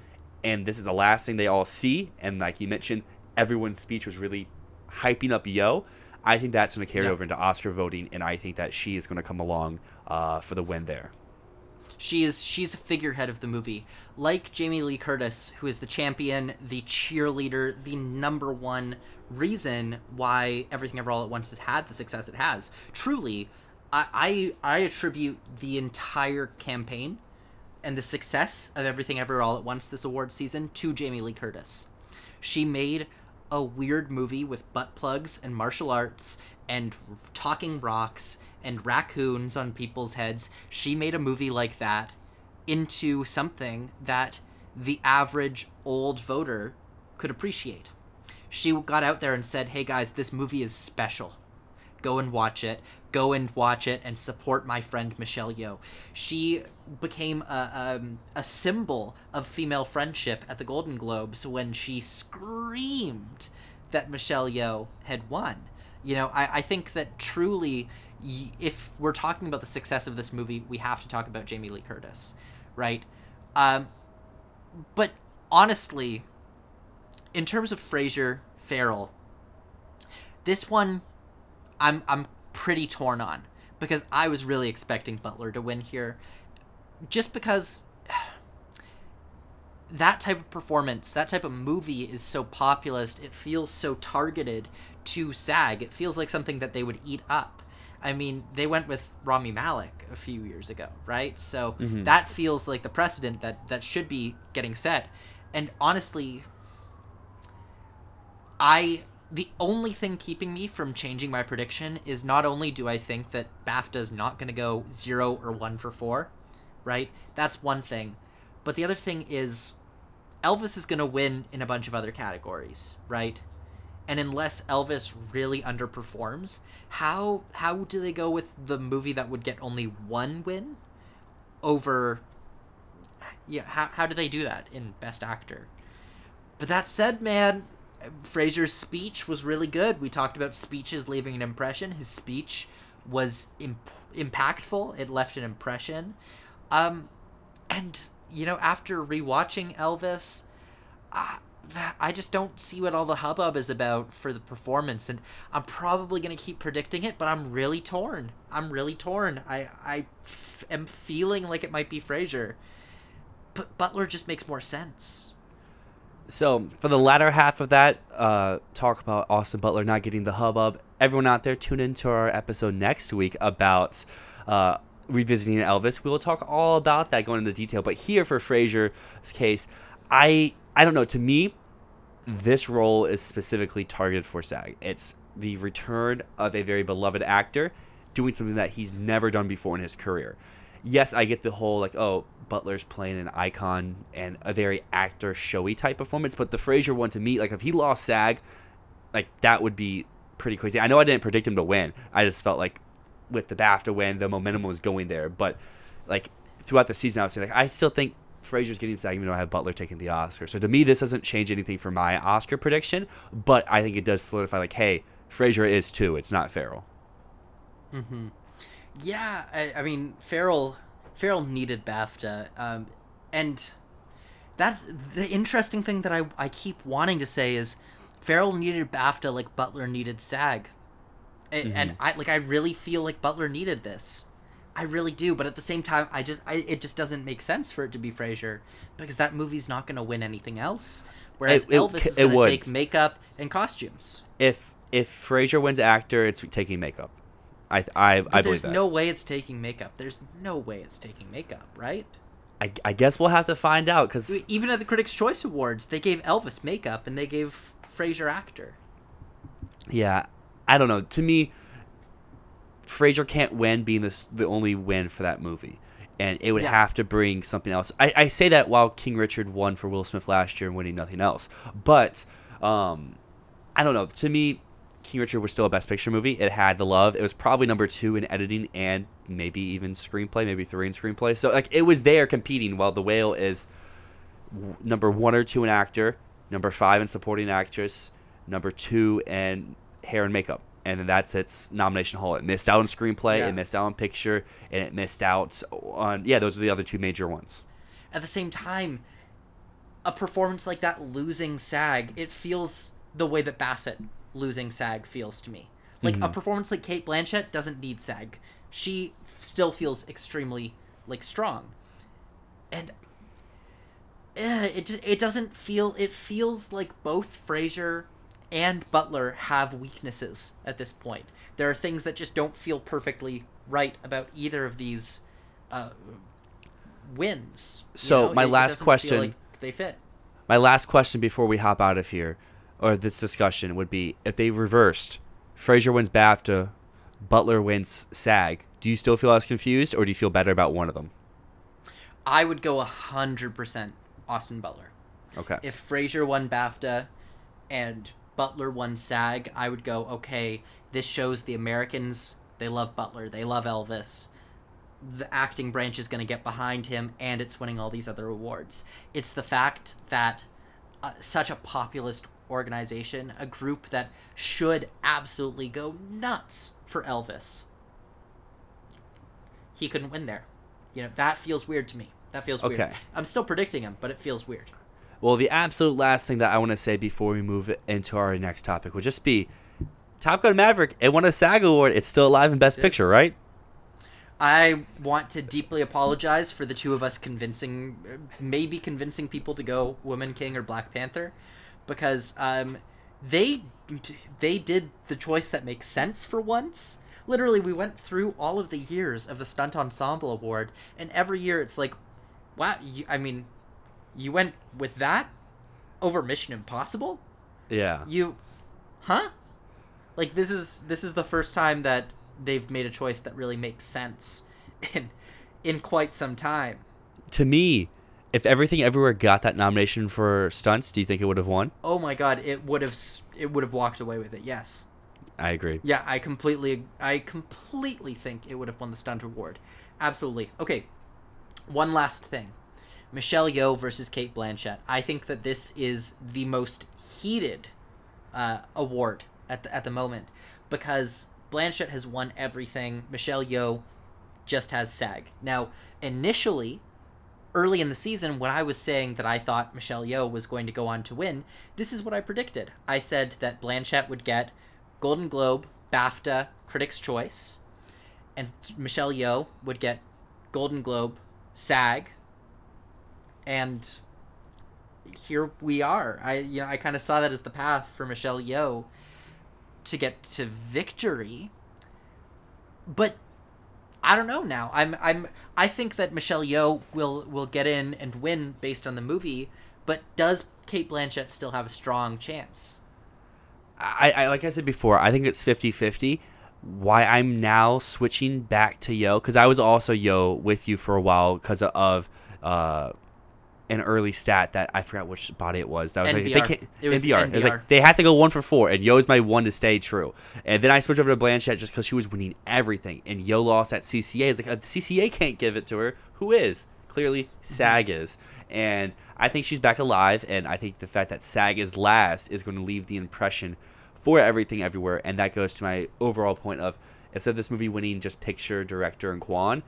and this is the last thing they all see, and like you mentioned, everyone's speech was really hyping up Yeoh. I think that's going to carry Yeah. over into Oscar voting, and I think that she is going to come along uh, for the win there. She is she's a figurehead of the movie. Like Jamie Lee Curtis, who is the champion, the cheerleader, the number one reason why Everything Ever All at Once has had the success it has. Truly, I I, I attribute the entire campaign and the success of Everything Ever All at Once this award season to Jamie Lee Curtis. She made a weird movie with butt plugs and martial arts and talking rocks and raccoons on people's heads. She made a movie like that into something that the average old voter could appreciate. She got out there and said, "Hey guys, this movie is special. Go and watch it. Go and watch it and support my friend Michelle Yeoh." She became a um, a symbol of female friendship at the Golden Globes when she screamed that Michelle Yeoh had won. You know, I, I think that truly, if we're talking about the success of this movie, we have to talk about Jamie Lee Curtis, right? Um, but honestly, in terms of Fraser Farrell, this one, I'm I'm pretty torn on because I was really expecting Butler to win here, just because that type of performance, that type of movie is so populist. It feels so targeted to SAG. It feels like something that they would eat up. I mean, they went with Rami Malek a few years ago, right? So mm-hmm. that feels like the precedent that that should be getting set. And honestly, I the only thing keeping me from changing my prediction is not only do I think that BAFTA is not going to go 0 or 1 for 4, right? That's one thing. But the other thing is Elvis is going to win in a bunch of other categories, right? And unless Elvis really underperforms, how how do they go with the movie that would get only one win over yeah, how how do they do that in best actor? But that said, man, Fraser's speech was really good. We talked about speeches leaving an impression. His speech was imp- impactful. It left an impression. Um, and you know, after rewatching Elvis, uh, I just don't see what all the hubbub is about for the performance, and I'm probably gonna keep predicting it, but I'm really torn. I'm really torn. I I f- am feeling like it might be Fraser, but Butler just makes more sense. So for the latter half of that, uh, talk about Austin Butler not getting the hubbub. Everyone out there, tune into our episode next week about uh, revisiting Elvis. We will talk all about that, going into detail. But here for Fraser's case, I I don't know. To me, this role is specifically targeted for SAG. It's the return of a very beloved actor doing something that he's never done before in his career. Yes, I get the whole like, oh, Butler's playing an icon and a very actor showy type performance, but the Fraser one to me, like if he lost SAG, like that would be pretty crazy. I know I didn't predict him to win. I just felt like with the BAFTA win, the momentum was going there. But like throughout the season, I was saying like I still think Fraser's getting SAG, even though I have Butler taking the Oscar. So to me, this doesn't change anything for my Oscar prediction, but I think it does solidify like, hey, Fraser is too. It's not Farrell. Mm-hmm. Yeah, I, I mean Farrell Farrell needed BAFTA, um, and that's the interesting thing that I I keep wanting to say is Farrell needed BAFTA like Butler needed SAG, A- and I like I really feel like Butler needed this. I really do, but at the same time, I just I, it just doesn't make sense for it to be Fraser because that movie's not going to win anything else. Whereas It- it- Elvis is going to take makeup and costumes. If if Fraser wins actor, it's taking makeup. I I, I But believe there's that. no way it's taking makeup. There's no way it's taking makeup, right? I, I guess we'll have to find out because Even at the Critics' Choice Awards, they gave Elvis makeup and they gave Fraser actor. Yeah, I don't know. To me, Fraser can't win being this the only win for that movie, and it would Yeah. have to bring something else. I, I say that while King Richard won for Will Smith last year and winning nothing else, but um, I don't know. To me, King Richard was still a Best Picture movie. It had the love. It was probably number two in editing and maybe even screenplay, maybe three in screenplay. So like it was there competing. While The Whale is w- number one or two in actor, number five in supporting actress, number two in hair and makeup. And then that's its nomination haul. It missed out on screenplay, Yeah. it missed out on picture, and it missed out on yeah. Those are the other two major ones. At the same time, a performance like that losing SAG, it feels the way that Bassett losing SAG feels to me. Like a performance like Cate Blanchett doesn't need SAG. She still feels extremely like strong. And eh, it just, it doesn't feel it feels like both Fraser and Butler have weaknesses at this point. There are things that just don't feel perfectly right about either of these uh, wins. you So, know? my It- it last doesn't question- like they fit. My last question before we hop out of here, or this discussion, would be if they reversed, Fraser wins BAFTA, Butler wins SAG. Do you still feel as confused, or do you feel better about one of them? I would go hundred percent Austin Butler. Okay. If Fraser won BAFTA and Butler won SAG, I would go, okay, this shows the Americans they love Butler, they love Elvis. The acting branch is going to get behind him, and it's winning all these other awards. It's the fact that uh, such a populist organization, a group that should absolutely go nuts for Elvis, he couldn't win there. You know, that feels weird to me. That feels weird. Okay. I'm still predicting him, but it feels weird. Well, the absolute last thing that I want to say before we move into our next topic would just be Top Gun Maverick. It won a SAG award. It's still alive in Best Picture, right? I want to deeply apologize for the two of us convincing, maybe convincing people to go Woman King or Black Panther, because um, they they did the choice that makes sense for once. Literally, we went through all of the years of the Stunt Ensemble Award, and every year it's like, wow. You, I mean, you went with that over Mission Impossible. Yeah. You, huh? Like this is this is the first time that they've made a choice that really makes sense in in quite some time. To me, if Everything Everywhere got that nomination for stunts, do you think it would have won? Oh my god, it would have it would have walked away with it. Yes. I agree. Yeah, I completely I completely think it would have won the stunt award. Absolutely. Okay. One last thing. Michelle Yeoh versus Cate Blanchett. I think that this is the most heated uh, award at the, at the moment because Blanchett has won everything. Michelle Yeoh just has SAG. Now, initially, early in the season, when I was saying that I thought Michelle Yeoh was going to go on to win, this is what I predicted. I said that Blanchett would get Golden Globe, BAFTA, Critics' Choice, and Michelle Yeoh would get Golden Globe, SAG, and here we are. I you know I kind of saw that as the path for Michelle Yeoh to get to victory. But I don't know now. I'm I'm I think that Michelle Yeoh will will get in and win based on the movie, but does Cate Blanchett still have a strong chance? I, I like I said before, I think it's 50-50. Why I'm now switching back to Yeoh because I was also Yeoh with you for a while because of uh, an early stat that I forgot which body it was. That was like they can't It was NBR. It was like they had to go one for four, and Yeoh's my one to stay true. And then I switched over to Blanchett just because she was winning everything, and Yeoh lost at CCA. It's like uh, CCA can't give it to her. Who is? Clearly, SAG is. And I think she's back alive, and I think the fact that SAG is last is going to leave the impression for everything everywhere, and that goes to my overall point of instead of this movie winning just picture, director, and Quan,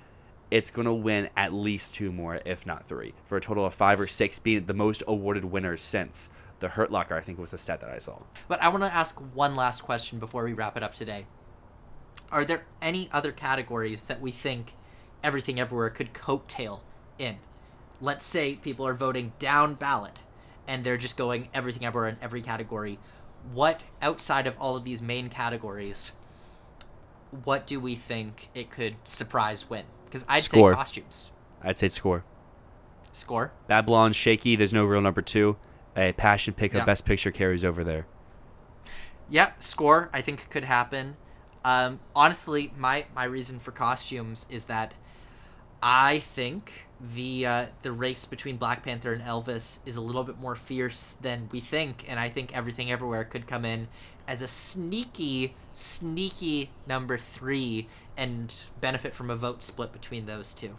it's going to win at least two more, if not three, for a total of five or six, being the most awarded winners since the Hurt Locker. I think was the stat that I saw. But I want to ask one last question before we wrap it up today. Are there any other categories that we think Everything Everywhere could coattail in? Let's say people are voting down ballot and they're just going Everything Everywhere in every category. What, outside of all of these main categories, what do we think it could surprise win? Because I'd Score. say costumes. I'd say score. Score? Babylon, shaky. There's no real number two. A passion pick Yeah. best picture carries over there. Yeah, score I think could happen. Um, honestly, my my reason for costumes is that I think the uh, the race between Black Panther and Elvis is a little bit more fierce than we think, and I think Everything Everywhere could come in as a sneaky, sneaky number three and benefit from a vote split between those two.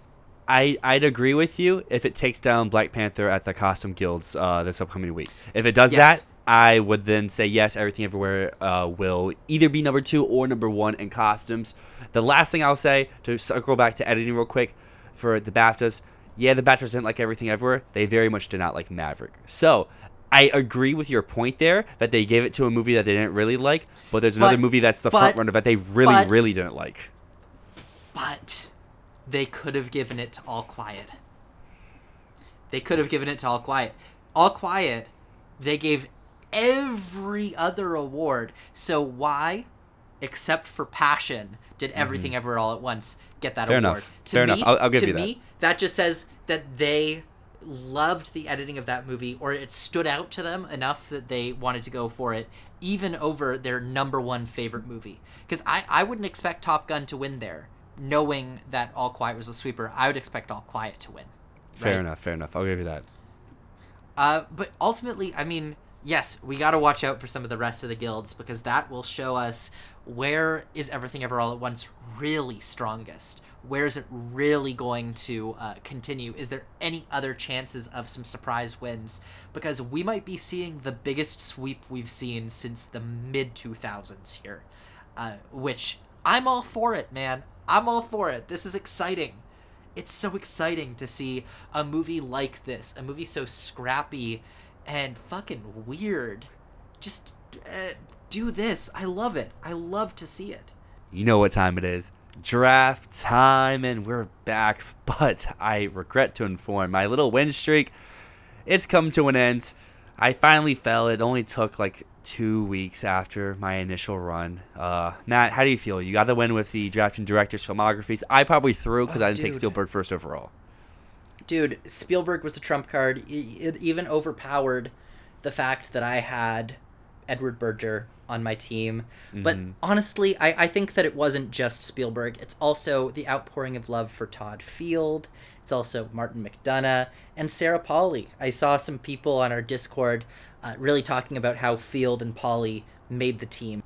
I, I'd agree with you if it takes down Black Panther at the Costume Guilds uh, this upcoming week. If it does Yes. that, I would then say yes, Everything Everywhere uh, will either be number two or number one in costumes. The last thing I'll say to circle back to editing real quick for the BAFTAs, yeah, the BAFTAs didn't like Everything Everywhere. They very much did not like Maverick. So I agree with your point there that they gave it to a movie that they didn't really like, but there's another But- movie that's the but- front runner that they really, but- really didn't like. But they could have given it to All Quiet. They could have given it to All Quiet. All Quiet, they gave every other award. So why, except for Passion, did Everything Ever All at Once get that Mm-hmm. Fair award? enough. Fair enough. I'll- I'll give to you that. me, that just says that they loved the editing of that movie or it stood out to them enough that they wanted to go for it even over their number one favorite movie because I, I wouldn't expect top gun to win there knowing that all quiet was a sweeper i would expect all quiet to win Fair enough, fair enough. I'll give you that. uh, but ultimately i mean yes we got to watch out for some of the rest of the guilds because that will show us where is everything ever all at once really strongest? Where is it really going to uh, continue? Is there any other chances of some surprise wins? Because we might be seeing the biggest sweep we've seen since the mid 2000s here uh, which i'm all for it man i'm all for it this is exciting it's so exciting to see a movie like this, a movie so scrappy and fucking weird. Just uh, do this. I love it. I love to see it. You know what time it is. Draft time, and we're back. But I regret to inform my little win streak, it's come to an end. I finally fell. It only took like two weeks after my initial run. Uh, Matt, how do you feel? You got the win with the draft and directors filmographies. I probably threw because Oh, I didn't take. Spielberg first overall. Dude, Spielberg was the trump card. It even overpowered the fact that I had Edward Berger on my team. But honestly, I, I think that it wasn't just Spielberg. It's also the outpouring of love for Todd Field. It's also Martin McDonagh and Sarah Polley. I saw some people on our Discord uh, really talking about how Field and Polley made the team.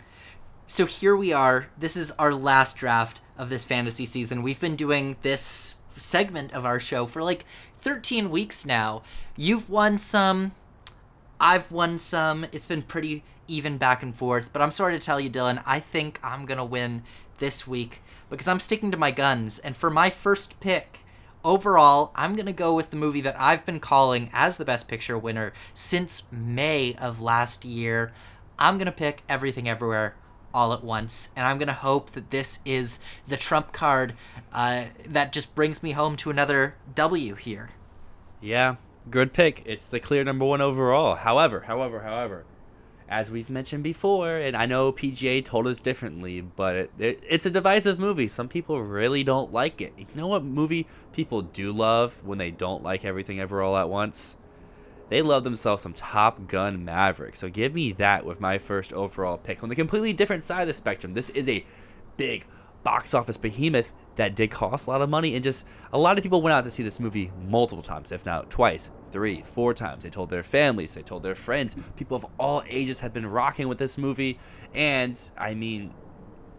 So here we are. This is our last draft of this fantasy season. We've been doing this segment of our show for like 13 weeks now. You've won some, I've won some. It's been pretty even back and forth, but I'm sorry to tell you, Dylan, I think I'm going to win this week because I'm sticking to my guns. And for my first pick, overall, I'm going to go with the movie that I've been calling as the Best Picture winner since May of last year. I'm going to pick Everything Everywhere all at once. And I'm going to hope that this is the trump card uh, that just brings me home to another W here. Yeah, good pick. It's the clear number one overall. However, however, however, as we've mentioned before, and I know PGA told us differently, but it, it, it's a divisive movie. Some people really don't like it. You know what movie people do love when they don't like everything ever all at once? They love themselves some Top Gun Maverick. So give me that with my first overall pick on the completely different side of the spectrum. This is a big box office behemoth that did cost a lot of money and just a lot of people went out to see this movie multiple times if not twice three four times. They told their families they told their friends. People of all ages have been rocking with this movie and i mean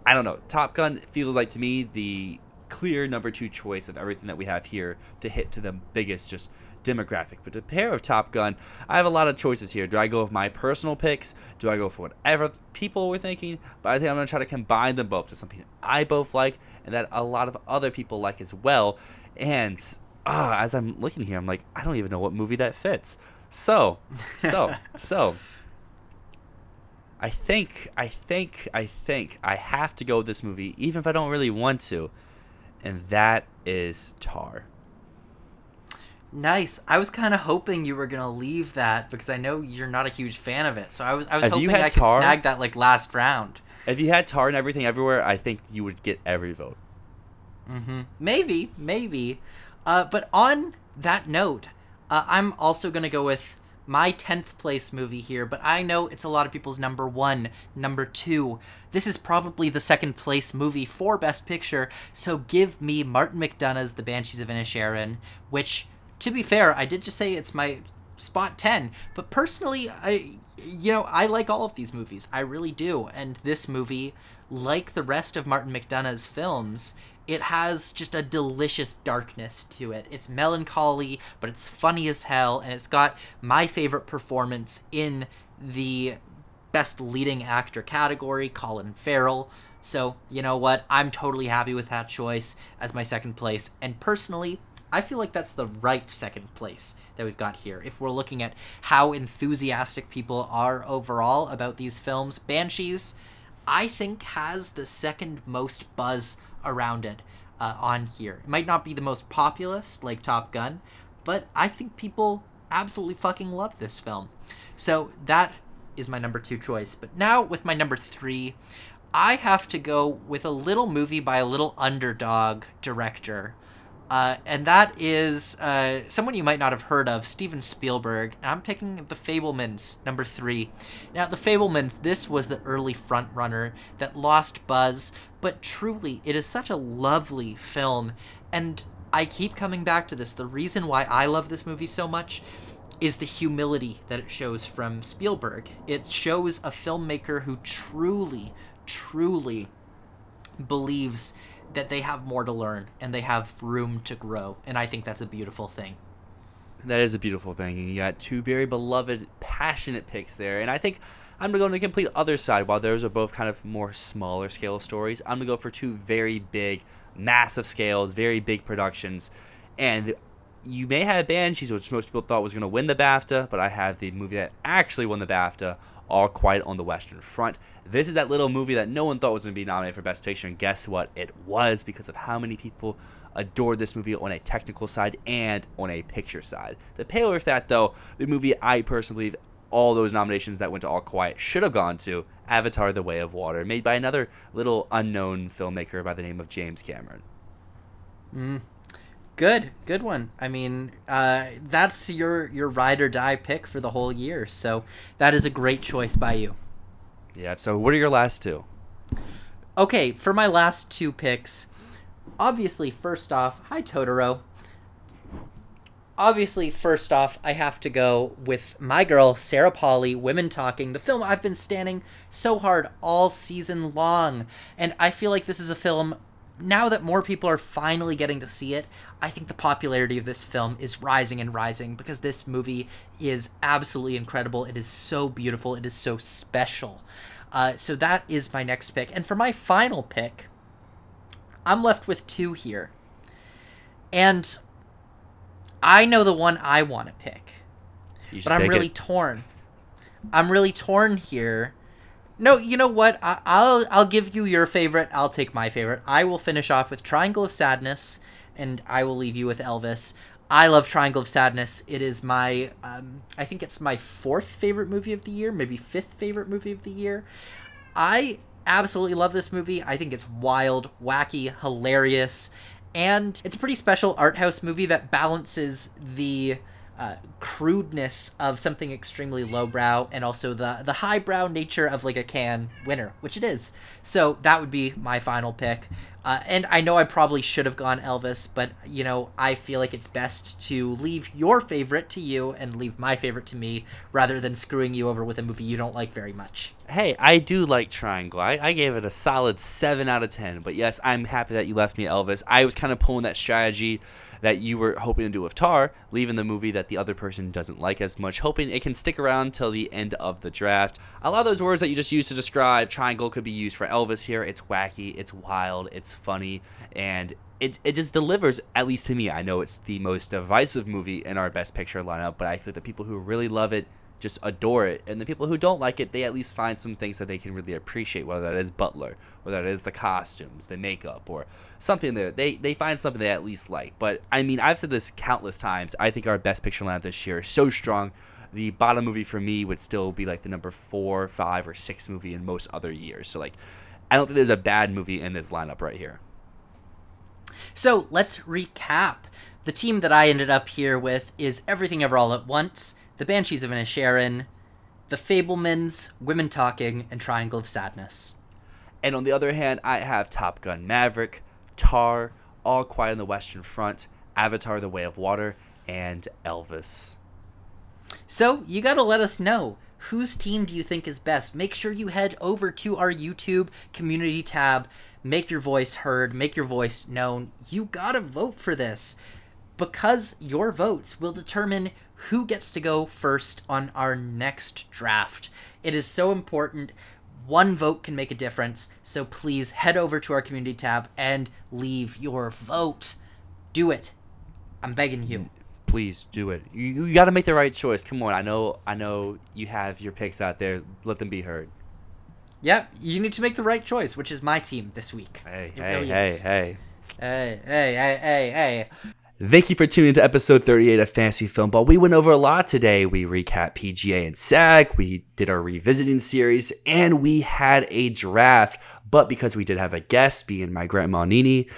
i don't know. Top gun feels like to me the clear number two choice of everything that we have here to hit to the biggest just demographic. But a pair of Top Gun, I have a lot of choices here. Do I go with my personal picks? Do I go for whatever people were thinking? But I think I'm going to try to combine them both to something I both like and that a lot of other people like as well. And uh, as I'm looking here, I'm like, I don't even know what movie that fits. So, so, so. I think, I think, I think I have to go with this movie, even if I don't really want to, and that is Tar. Nice. I was kind of hoping you were gonna leave that because I know you're not a huge fan of it. So I was I was Have hoping I could Tar? snag that like last round. If you had Tar and everything everywhere, I think you would get every vote. Hmm. Maybe, maybe. Uh, but on that note, uh, I'm also gonna go with my tenth place movie here. But I know it's a lot of people's number one, number two. This is probably the second place movie for Best Picture. So give me Martin McDonagh's The Banshees of Inisherin, which, to be fair, I did just say it's my spot 10 but personally i you know i like all of these movies. I really do. And this movie like the rest of Martin McDonagh's films it has just a delicious darkness to it. It's melancholy but it's funny as hell and it's got my favorite performance in the best leading actor category colin farrell. So you know what? I'm totally happy with that choice as my second place. And personally I feel like that's the right second place that we've got here. If we're looking at how enthusiastic people are overall about these films, Banshees, I think, has the second most buzz around it uh, on here. It might not be the most populist like Top Gun, but I think people absolutely fucking love this film. So that is my number two choice. But now with my number three, I have to go with a little movie by a little underdog director uh, and that is uh, someone you might not have heard of, Steven Spielberg. I'm picking The Fabelmans, number three. Now, The Fabelmans, this was the early frontrunner that lost buzz, but truly, it is such a lovely film. And I keep coming back to this. The reason why I love this movie so much is the humility that it shows from Spielberg. It shows a filmmaker who truly, truly believes that they have more to learn and they have room to grow. And I think that's a beautiful thing. That is a beautiful thing. And you got two very beloved, passionate picks there. And I think I'm going to go on the complete other side. While those are both kind of more smaller scale stories, I'm going to go for two very big, massive scales, very big productions. And you may have Banshees, which most people thought was going to win the BAFTA, but I have the movie that actually won the BAFTA, All Quiet on the Western Front. This is that little movie that no one thought was going to be nominated for Best Picture, and guess what? It was because of how many people adored this movie on a technical side and on a picture side. To pay with that, though, the movie I personally believe all those nominations that went to All Quiet should have gone to Avatar: The Way of Water, made by another little unknown filmmaker by the name of James Cameron. Mm. Good, good one. I mean, uh, that's your your ride or die pick for the whole year. So that is a great choice by you. Yeah. So, what are your last two? Okay, for my last two picks, obviously, first off, hi Totoro. Obviously, first off, I have to go with my girl, Sarah Polley, Women Talking, the film I've been standing so hard all season long. And I feel like this is a film now that more people are finally getting to see it, I think the popularity of this film is rising and rising because this movie is absolutely incredible. It is so beautiful. It is so special. Uh, so that is my next pick. And for my final pick, I'm left with two here. And I know the one I want to pick, You but I'm really it. torn. I'm really torn here. No, you know what? I, I'll I'll give you your favorite. I'll take my favorite. I will finish off with Triangle of Sadness, and I will leave you with Elvis. I love Triangle of Sadness. It is my, um, I think it's my fourth favorite movie of the year, maybe fifth favorite movie of the year. I absolutely love this movie. I think it's wild, wacky, hilarious, and it's a pretty special art house movie that balances the uh, crudeness of something extremely lowbrow and also the the highbrow nature of like a Cannes winner, which it is. So that would be my final pick. Uh, and I know I probably should have gone Elvis, but you know I feel like it's best to leave your favorite to you and leave my favorite to me, rather than screwing you over with a movie you don't like very much. Hey, I do like Triangle. I, I gave it a solid 7 out of 10. But yes, I'm happy that you left me Elvis. I was kind of pulling that strategy that you were hoping to do with Tar, leaving the movie that the other person doesn't like as much, hoping it can stick around till the end of the draft. A lot of those words that you just used to describe Triangle could be used for Elvis here. It's wacky, it's wild, it's funny, and it, it just delivers, at least to me. I know it's the most divisive movie in our Best Picture lineup, but I feel the people who really love it just adore it. And the people who don't like it, they at least find some things that they can really appreciate, whether that is Butler, whether that is the costumes, the makeup, or something there. They they find something they at least like. But I mean, I've said this countless times. I think our best picture lineup this year is so strong. The bottom movie for me would still be like the number four, five, or six movie in most other years. So like, I don't think there's a bad movie in this lineup right here. So let's recap. The team that I ended up here with is Everything Ever All at Once, The Banshees of Inisherin, The Fabelmans, Women Talking, and Triangle of Sadness. And on the other hand, I have Top Gun Maverick, Tar, All Quiet on the Western Front, Avatar: The Way of Water, and Elvis. So you gotta let us know whose team do you think is best. Make sure you head over to our YouTube community tab. Make your voice heard. Make your voice known. You gotta vote for this because your votes will determine who gets to go first on our next draft. It is so important. One vote can make a difference. So please head over to our community tab and leave your vote. Do it. I'm begging you. Please do it. You, you got to make the right choice. Come on, I know, I know you have your picks out there. Let them be heard. Yep, you need to make the right choice, which is my team this week. Hey, It hey, really hey, is. hey. Hey, hey, hey, hey, hey. Thank you for tuning into episode 38 of Fantasy Filmball. We went over a lot today. We recapped PGA and SAG, we did our revisiting series, and we had a draft. But because we did have a guest, being my grandma Nini,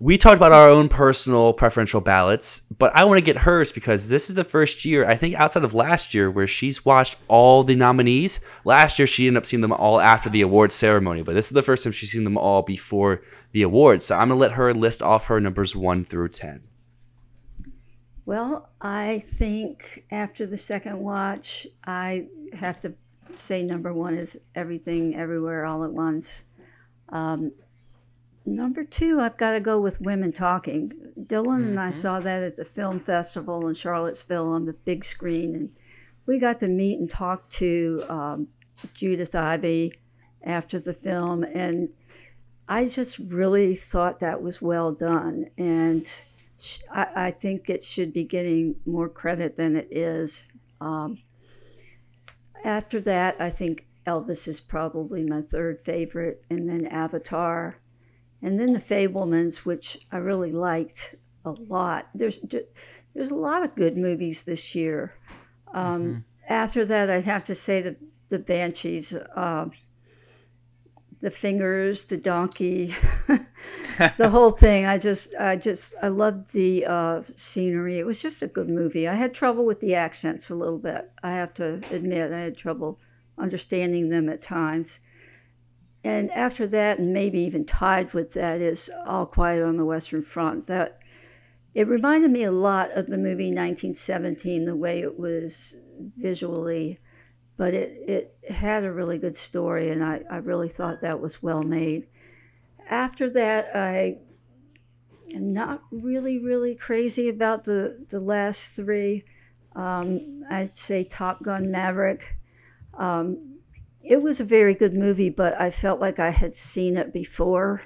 we talked about our own personal preferential ballots. But I want to get hers because this is the first year, I think outside of last year, where she's watched all the nominees. Last year, she ended up seeing them all after the awards ceremony, but this is the first time she's seen them all before the awards. So I'm going to let her list off her numbers 1 through 10. Well, I think after the second watch, I have to say number one is Everything Everywhere All at Once. Um, number two, I've got to go with Women Talking. Dylan and I saw that at the film festival in Charlottesville on the big screen, and we got to meet and talk to um, Judith Ivey after the film, and I just really thought that was well done. And I, I think it should be getting more credit than it is. Um, after that, I think Elvis is probably my third favorite, and then Avatar, and then The Fabelmans, which I really liked a lot. There's there's a lot of good movies this year. Um, After that, I'd have to say the the Banshees. Um the fingers, the donkey, the whole thing. I just, I just, I loved the uh, scenery. It was just a good movie. I had trouble with the accents a little bit. I have to admit, I had trouble understanding them at times. And after that, and maybe even tied with that, is All Quiet on the Western Front. That it reminded me a lot of the movie 1917, the way it was visually but it, it had a really good story, and I, I really thought that was well made. After that, I am not really, really crazy about the, the last three. Um, I'd say Top Gun Maverick. Um, it was a very good movie, but I felt like I had seen it before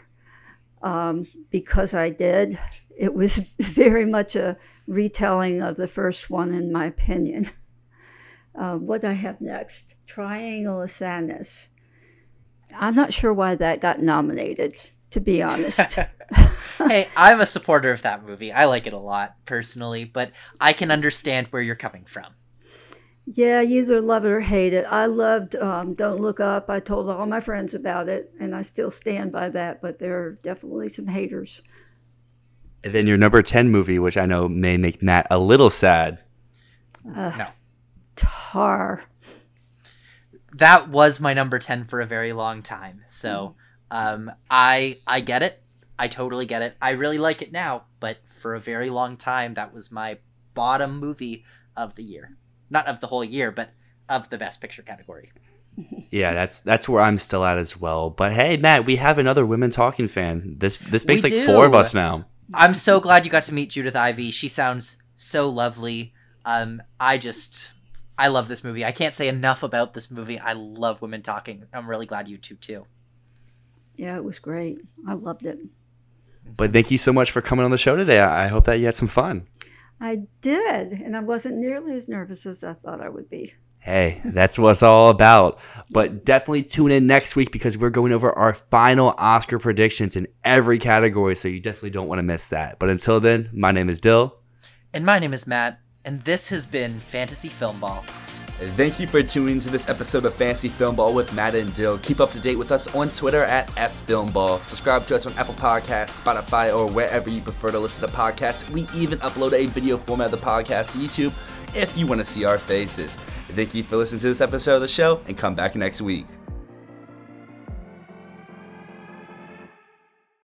um, because I did. It was very much a retelling of the first one, in my opinion. Uh, what do I have next? Triangle of Sadness. I'm not sure why that got nominated, to be honest. hey, I'm a supporter of that movie. I like it a lot personally, but I can understand where you're coming from. Yeah, you either love it or hate it. I loved um, Don't Look Up. I told all my friends about it, and I still stand by that, but there are definitely some haters. And then your number 10 movie, which I know may make Matt a little sad. no. Tar. That was my number 10 for a very long time. So, um, I I get it. I totally get it. I really like it now, but for a very long time that was my bottom movie of the year. Not of the whole year, but of the best picture category. Yeah, that's that's where I'm still at as well. But hey, Matt, we have another women talking fan. This this makes We like four of us now. I'm so glad you got to meet Judith Ivey. She sounds so lovely. Um, I just, I love this movie. I can't say enough about this movie. I love women talking. I'm really glad you two too. Yeah, it was great. I loved it. But thank you so much for coming on the show today. I I hope that you had some fun. I did, and I wasn't nearly as nervous as I thought I would be. Hey, that's what it's all about. But definitely tune in next week because we're going over our final Oscar predictions in every category. So you definitely don't want to miss that. But until then, my name is Dyl. And my name is Matt, and this has been Fantasy Filmball. Thank you for tuning to this episode of Fantasy Filmball with Matt and Dyl. Keep up to date with us on Twitter at FFilmball. Subscribe to us on Apple Podcasts, Spotify, or wherever you prefer to listen to podcasts. We even upload a video format of the podcast to YouTube if you want to see our faces. Thank you for listening to this episode of the show, and come back next week.